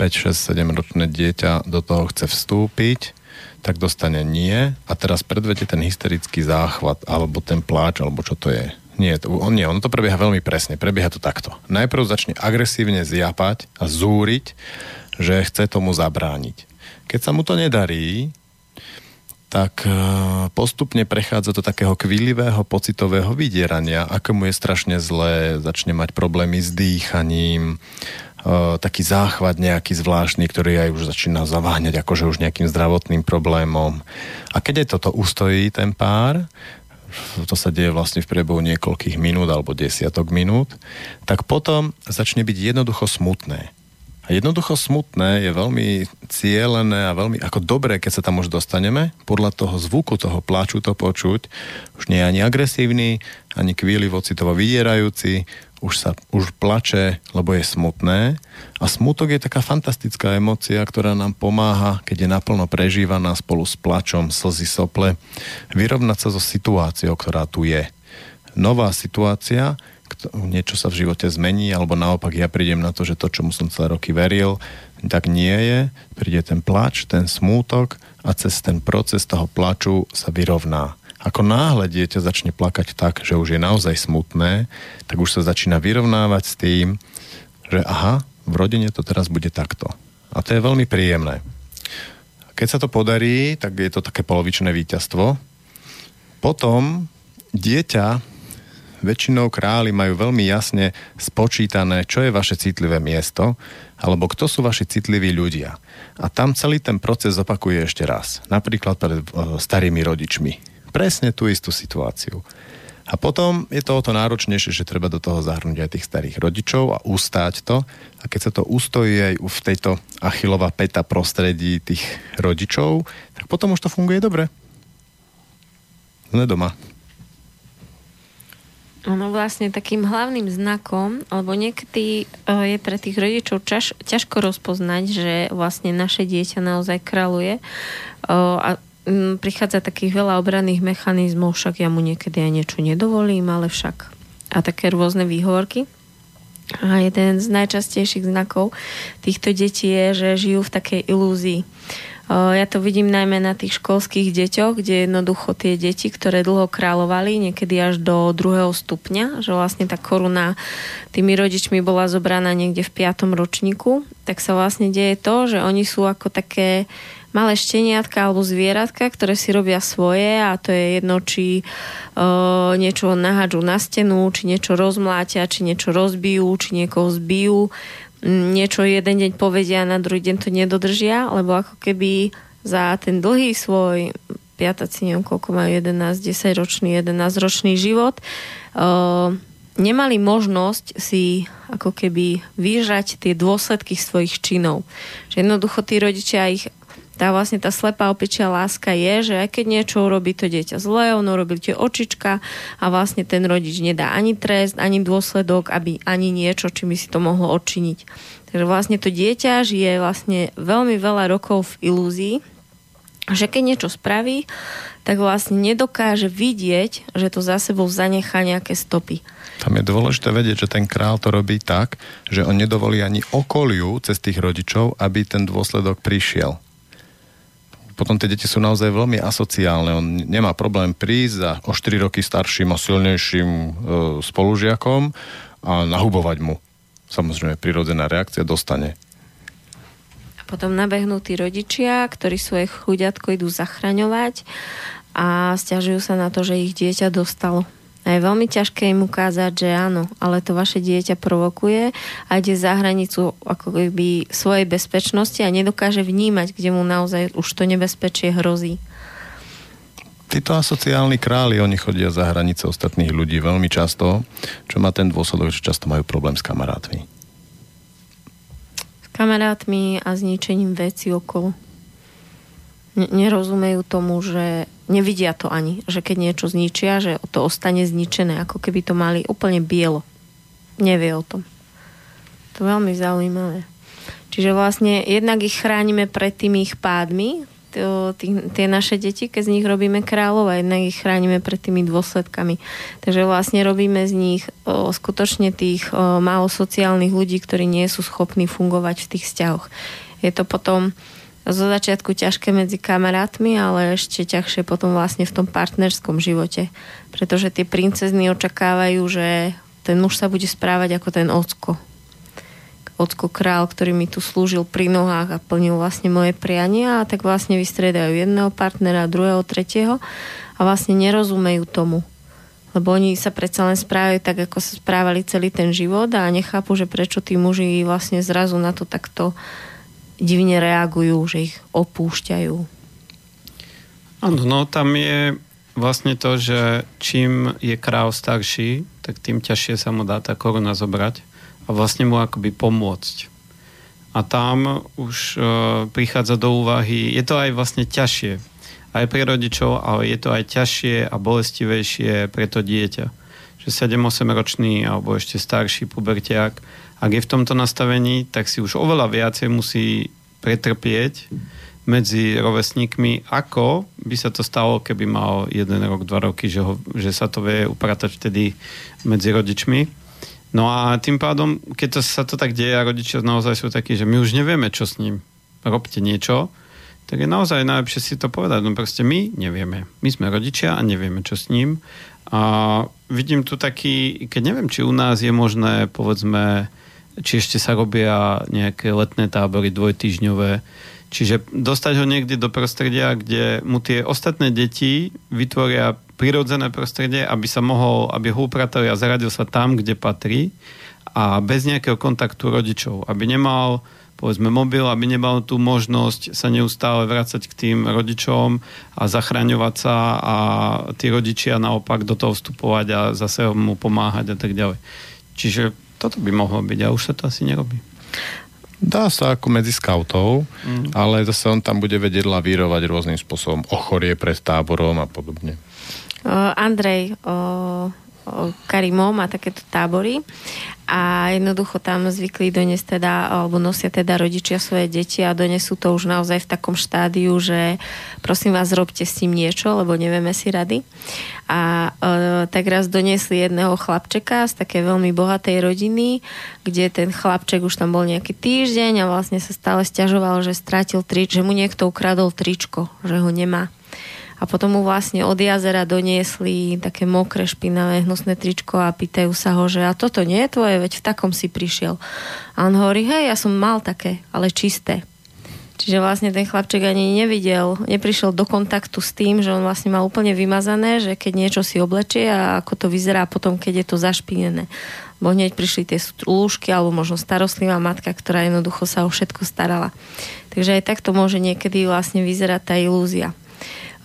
5, 6, 7 ročné dieťa do toho chce vstúpiť, tak dostane nie a teraz predvete ten hysterický záchvat alebo ten pláč, alebo čo to je. Nie, to, on nie, ono to prebieha veľmi presne, prebieha to takto. Najprv začne agresívne zjapať a zúriť, že chce tomu zabrániť. Keď sa mu to nedarí, tak e, postupne prechádza do takého kvílivého pocitového vydierania, ako mu je strašne zlé, začne mať problémy s dýchaním, e, taký záchvat nejaký zvláštny, ktorý aj už začína zaváňať akože už nejakým zdravotným problémom. A keď aj toto ustojí ten pár, to sa deje vlastne v priebehu niekoľkých minút alebo desiatok minút, tak potom začne byť jednoducho smutné. A jednoducho smutné je veľmi cielené a veľmi ako dobré, keď sa tam už dostaneme. Podľa toho zvuku, toho pláču to počuť. Už nie je ani agresívny, ani kvíli vocitovo vydierajúci. Už sa už plače, lebo je smutné. A smutok je taká fantastická emocia, ktorá nám pomáha, keď je naplno prežívaná spolu s plačom, slzy, sople, vyrovnať sa so situáciou, ktorá tu je. Nová situácia, niečo sa v živote zmení, alebo naopak ja prídem na to, že to, čomu som celé roky veril, tak nie je. Príde ten plač, ten smútok a cez ten proces toho plaču sa vyrovná. Ako náhle dieťa začne plakať tak, že už je naozaj smutné, tak už sa začína vyrovnávať s tým, že aha, v rodine to teraz bude takto. A to je veľmi príjemné. Keď sa to podarí, tak je to také polovičné víťazstvo. Potom dieťa väčšinou králi majú veľmi jasne spočítané, čo je vaše citlivé miesto, alebo kto sú vaši citliví ľudia. A tam celý ten proces opakuje ešte raz. Napríklad pred starými rodičmi. Presne tú istú situáciu. A potom je to o to náročnejšie, že treba do toho zahrnúť aj tých starých rodičov a ustáť to. A keď sa to ustojí aj v tejto achilová peta prostredí tých rodičov, tak potom už to funguje dobre. Sme doma. Ono vlastne takým hlavným znakom, alebo niekedy uh, je pre tých rodičov čaž, ťažko rozpoznať, že vlastne naše dieťa naozaj kraluje uh, a prichádza takých veľa obranných mechanizmov, však ja mu niekedy aj niečo nedovolím, ale však a také rôzne výhovorky. A jeden z najčastejších znakov týchto detí je, že žijú v takej ilúzii. Ja to vidím najmä na tých školských deťoch, kde jednoducho tie deti, ktoré dlho kráľovali, niekedy až do druhého stupňa, že vlastne tá koruna tými rodičmi bola zobraná niekde v piatom ročníku, tak sa vlastne deje to, že oni sú ako také malé šteniatka alebo zvieratka, ktoré si robia svoje a to je jedno, či uh, niečo nahádžu na stenu, či niečo rozmlátia, či niečo rozbijú, či niekoho zbijú niečo jeden deň povedia a na druhý deň to nedodržia, lebo ako keby za ten dlhý svoj piataci, neviem koľko majú 11, 10 ročný, 11 ročný život, uh, nemali možnosť si ako keby vyžať tie dôsledky svojich činov. Že jednoducho tí rodičia ich tá vlastne tá slepá opičia láska je, že aj keď niečo urobí to dieťa zle, ono robí tie očička a vlastne ten rodič nedá ani trest, ani dôsledok, aby ani niečo, či by si to mohlo odčiniť. Takže vlastne to dieťa žije vlastne veľmi veľa rokov v ilúzii, že keď niečo spraví, tak vlastne nedokáže vidieť, že to za sebou zanechá nejaké stopy. Tam je dôležité vedieť, že ten král to robí tak, že on nedovolí ani okoliu cez tých rodičov, aby ten dôsledok prišiel potom tie deti sú naozaj veľmi asociálne. On nemá problém prísť za o 4 roky starším a silnejším e, spolužiakom a nahubovať mu. Samozrejme, prirodzená reakcia dostane. A potom nabehnú tí rodičia, ktorí svoje chuďatko idú zachraňovať a stiažujú sa na to, že ich dieťa dostalo. A je veľmi ťažké im ukázať, že áno, ale to vaše dieťa provokuje a ide za hranicu ako keby svojej bezpečnosti a nedokáže vnímať, kde mu naozaj už to nebezpečie hrozí. Títo asociálni králi, oni chodia za hranice ostatných ľudí veľmi často, čo má ten dôsledok, že často majú problém s kamarátmi. S kamarátmi a zničením veci okolo nerozumejú tomu, že nevidia to ani, že keď niečo zničia, že to ostane zničené, ako keby to mali úplne bielo. Nevie o tom. To je veľmi zaujímavé. Čiže vlastne jednak ich chránime pred tými ich pádmi, tie naše deti, keď z nich robíme kráľov a jednak ich chránime pred tými dôsledkami. Takže vlastne robíme z nich o, skutočne tých o, málo sociálnych ľudí, ktorí nie sú schopní fungovať v tých vzťahoch. Je to potom zo začiatku ťažké medzi kamarátmi, ale ešte ťažšie potom vlastne v tom partnerskom živote. Pretože tie princezny očakávajú, že ten muž sa bude správať ako ten ocko. Ocko král, ktorý mi tu slúžil pri nohách a plnil vlastne moje priania a tak vlastne vystriedajú jedného partnera, druhého, tretieho a vlastne nerozumejú tomu. Lebo oni sa predsa len správajú tak, ako sa správali celý ten život a nechápu, že prečo tí muži vlastne zrazu na to takto divne reagujú, že ich opúšťajú. Áno, no tam je vlastne to, že čím je kráv starší, tak tým ťažšie sa mu dá tá koruna zobrať a vlastne mu akoby pomôcť. A tam už e, prichádza do úvahy, je to aj vlastne ťažšie, aj pre rodičov, ale je to aj ťažšie a bolestivejšie pre to dieťa. Že 7-8 ročný alebo ešte starší pubertiak ak je v tomto nastavení, tak si už oveľa viacej musí pretrpieť medzi rovesníkmi, ako by sa to stalo, keby mal jeden rok, dva roky, že, ho, že sa to vie upratať vtedy medzi rodičmi. No a tým pádom, keď to, sa to tak deje a rodičia naozaj sú takí, že my už nevieme, čo s ním, robte niečo, tak je naozaj najlepšie si to povedať. No proste my nevieme. My sme rodičia a nevieme, čo s ním. A vidím tu taký, keď neviem, či u nás je možné, povedzme, či ešte sa robia nejaké letné tábory dvojtýžňové. Čiže dostať ho niekde do prostredia, kde mu tie ostatné deti vytvoria prirodzené prostredie, aby sa mohol, aby ho upratali a zaradil sa tam, kde patrí a bez nejakého kontaktu rodičov. Aby nemal povedzme mobil, aby nemal tú možnosť sa neustále vrácať k tým rodičom a zachraňovať sa a tí rodičia naopak do toho vstupovať a zase mu pomáhať a tak ďalej. Čiže toto by mohlo byť a už sa to asi nerobí. Dá sa ako medzi skautov, mm. ale zase on tam bude vedieť lavírovať rôznym spôsobom. Ochorie pred táborom a podobne. Uh, Andrej, uh, Karimov má takéto tábory a jednoducho tam zvykli doniesť teda, alebo nosia teda rodičia svoje deti a donesú to už naozaj v takom štádiu, že prosím vás, robte s tým niečo, lebo nevieme si rady. A e, tak raz doniesli jedného chlapčeka z také veľmi bohatej rodiny, kde ten chlapček už tam bol nejaký týždeň a vlastne sa stále stiažoval, že stratil trič, že mu niekto ukradol tričko, že ho nemá a potom mu vlastne od jazera doniesli také mokré, špinavé, hnusné tričko a pýtajú sa ho, že a toto nie je tvoje, veď v takom si prišiel. A on hovorí, hej, ja som mal také, ale čisté. Čiže vlastne ten chlapček ani nevidel, neprišiel do kontaktu s tým, že on vlastne mal úplne vymazané, že keď niečo si oblečie a ako to vyzerá potom, keď je to zašpinené. Bo hneď prišli tie lúžky alebo možno starostlivá matka, ktorá jednoducho sa o všetko starala. Takže aj takto môže niekedy vlastne vyzerať tá ilúzia.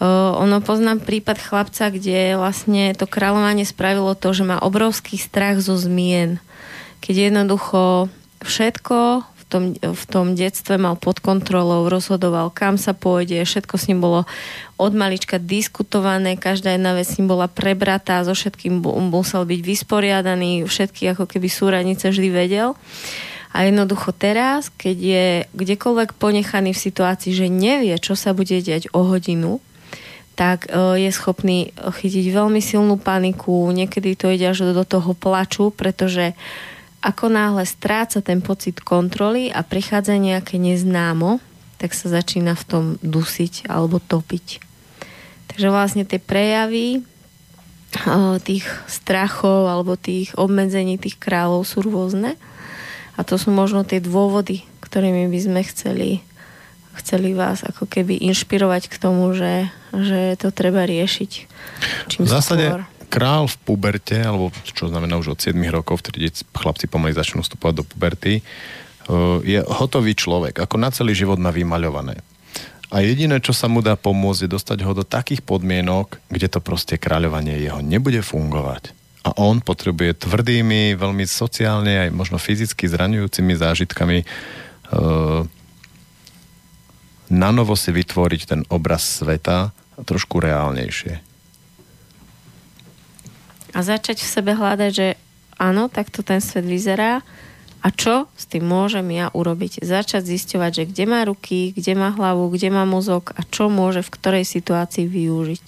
Ono poznám prípad chlapca, kde vlastne to kráľovanie spravilo to, že má obrovský strach zo zmien. Keď jednoducho všetko v tom, v tom detstve mal pod kontrolou, rozhodoval, kam sa pôjde, všetko s ním bolo od malička diskutované, každá jedna vec s ním bola prebratá, so všetkým musel byť vysporiadaný, všetky ako keby súradnice vždy vedel. A jednoducho teraz, keď je kdekoľvek ponechaný v situácii, že nevie, čo sa bude diať o hodinu, tak e, je schopný chytiť veľmi silnú paniku, niekedy to ide až do toho plaču, pretože ako náhle stráca ten pocit kontroly a prichádza nejaké neznámo, tak sa začína v tom dusiť alebo topiť. Takže vlastne tie prejavy e, tých strachov alebo tých obmedzení tých kráľov sú rôzne a to sú možno tie dôvody, ktorými by sme chceli chceli vás ako keby inšpirovať k tomu, že, že to treba riešiť. Čím v zásade skôr. král v puberte, alebo čo znamená už od 7 rokov, vtedy chlapci pomaly začnú vstupovať do puberty, uh, je hotový človek. Ako na celý život má vymaľované. A jediné, čo sa mu dá pomôcť, je dostať ho do takých podmienok, kde to proste kráľovanie jeho nebude fungovať. A on potrebuje tvrdými, veľmi sociálne aj možno fyzicky zraňujúcimi zážitkami e, na novo si vytvoriť ten obraz sveta trošku reálnejšie. A začať v sebe hľadať, že áno, takto ten svet vyzerá, a čo s tým môžem ja urobiť? Začať zisťovať, že kde má ruky, kde má hlavu, kde má mozog a čo môže v ktorej situácii využiť.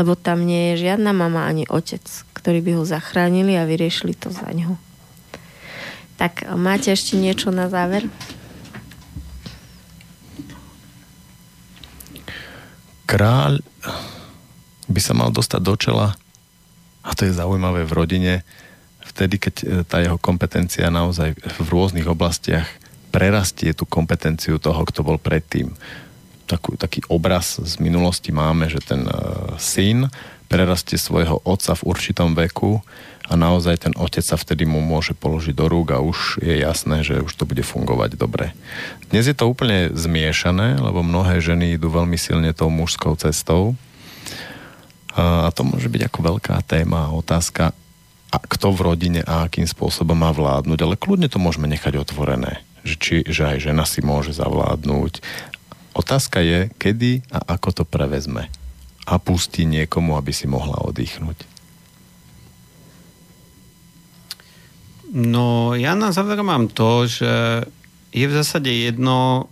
Lebo tam nie je žiadna mama ani otec, ktorí by ho zachránili a vyriešili to za ňo. Tak máte ešte niečo na záver? Kráľ by sa mal dostať do čela a to je zaujímavé v rodine, vtedy, keď e, tá jeho kompetencia naozaj v rôznych oblastiach prerastie tú kompetenciu toho, kto bol predtým. Takú, taký obraz z minulosti máme, že ten uh, syn prerastie svojho otca v určitom veku a naozaj ten otec sa vtedy mu môže položiť do rúk a už je jasné, že už to bude fungovať dobre. Dnes je to úplne zmiešané, lebo mnohé ženy idú veľmi silne tou mužskou cestou a to môže byť ako veľká téma a otázka, a kto v rodine a akým spôsobom má vládnuť, ale kľudne to môžeme nechať otvorené, že, či, že aj žena si môže zavládnuť. Otázka je, kedy a ako to prevezme a pustí niekomu, aby si mohla oddychnúť. No, ja na záver mám to, že je v zásade jedno,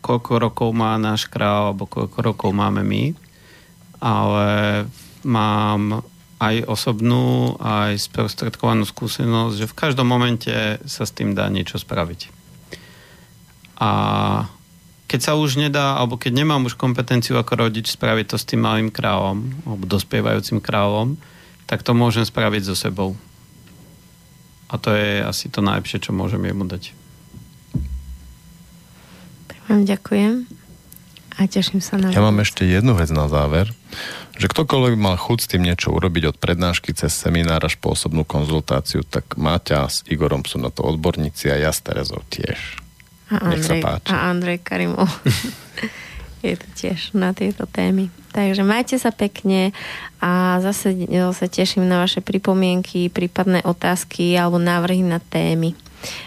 koľko rokov má náš král, alebo koľko rokov máme my, ale mám aj osobnú, aj sprostredkovanú skúsenosť, že v každom momente sa s tým dá niečo spraviť. A keď sa už nedá, alebo keď nemám už kompetenciu ako rodič spraviť to s tým malým kráľom, alebo dospievajúcim kráľom, tak to môžem spraviť so sebou. A to je asi to najlepšie, čo môžem jemu dať. Tak vám ďakujem a teším sa na Ja mám ešte jednu vec na záver že ktokoľvek mal chuť s tým niečo urobiť od prednášky cez seminár až po osobnú konzultáciu, tak Máťa s Igorom sú na to odborníci a ja s Terezou tiež. A Andrej. A Andrej Karimov [laughs] je to tiež na tieto témy. Takže majte sa pekne a zase sa teším na vaše pripomienky, prípadné otázky alebo návrhy na témy.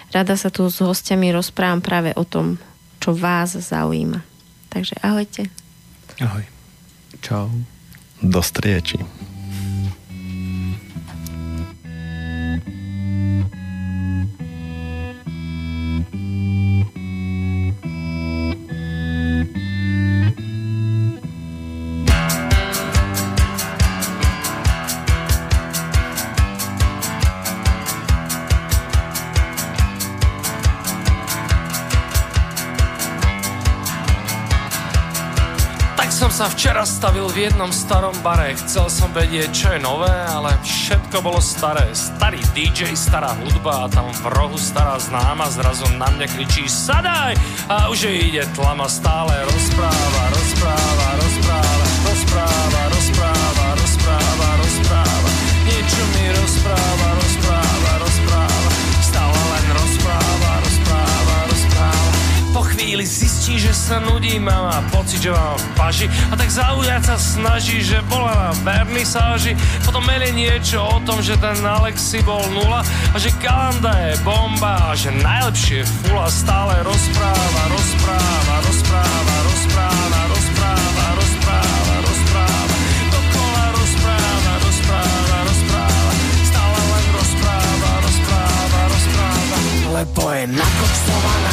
Rada sa tu s hostiami rozprávam práve o tom, čo vás zaujíma. Takže ahojte. Ahoj. Čau do strieči. Včera stavil v jednom starom bare. Chcel som vedieť, čo je nové, ale všetko bolo staré. Starý DJ, stará hudba a tam v rohu stará známa. Zrazu na mňa kričí sadaj! A už jej ide tlama Stále. Rozpráva, rozpráva, rozpráva, rozpráva, rozpráva, rozpráva, rozpráva. Niečo mi rozpráva, rozpráva, chvíli zistí že sa nudí, má pocit, že mám v paži a tak zaujať sa snaží, že bola na vernisáži. Potom melie niečo o tom, že ten Alexi bol nula a že Kalanda je bomba a že najlepšie fula stále rozpráva, rozpráva, rozpráva, rozpráva, rozpráva, rozpráva, rozpráva. Dokola rozpráva, rozpráva, rozpráva, stále len rozpráva, rozpráva, rozpráva, lebo je nakoksovaná.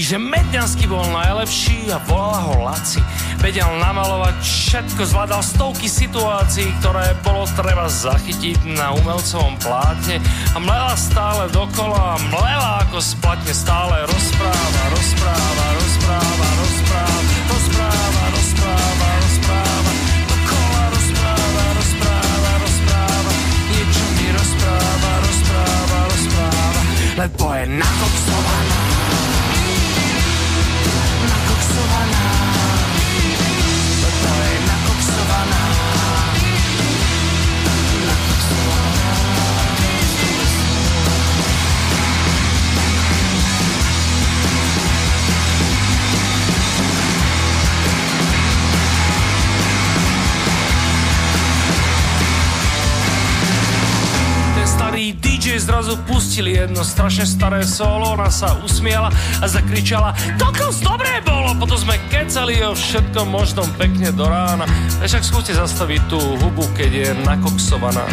že Medňanský bol najlepší a volala ho Laci. Vedel namalovať všetko, zvládal stovky situácií, ktoré bolo treba zachytiť na umelcovom plátne. A mlela stále dokola a mlela ako splatne stále rozpráva, rozpráva, rozpráva, rozpráva, rozpráva, rozpráva, rozpráva, dokola rozpráva, rozpráva, rozpráva, niečo mi rozpráva, rozpráva, rozpráva, lebo je na to zrazu pustili jedno strašne staré solo, ona sa usmiala a zakričala Kokos, dobré bolo! Potom sme kecali o všetkom možnom pekne do rána. Však skúste zastaviť tú hubu, keď je nakoksovaná.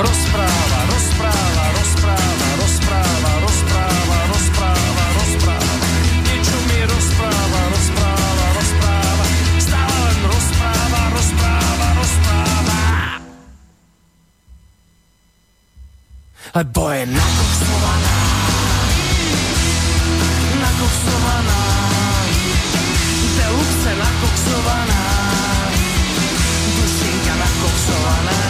Rozpráva, rozpráva, lebo je nakoksovaná. Nakoksovaná, deluxe nakoksovaná, dušinka nakoksovaná.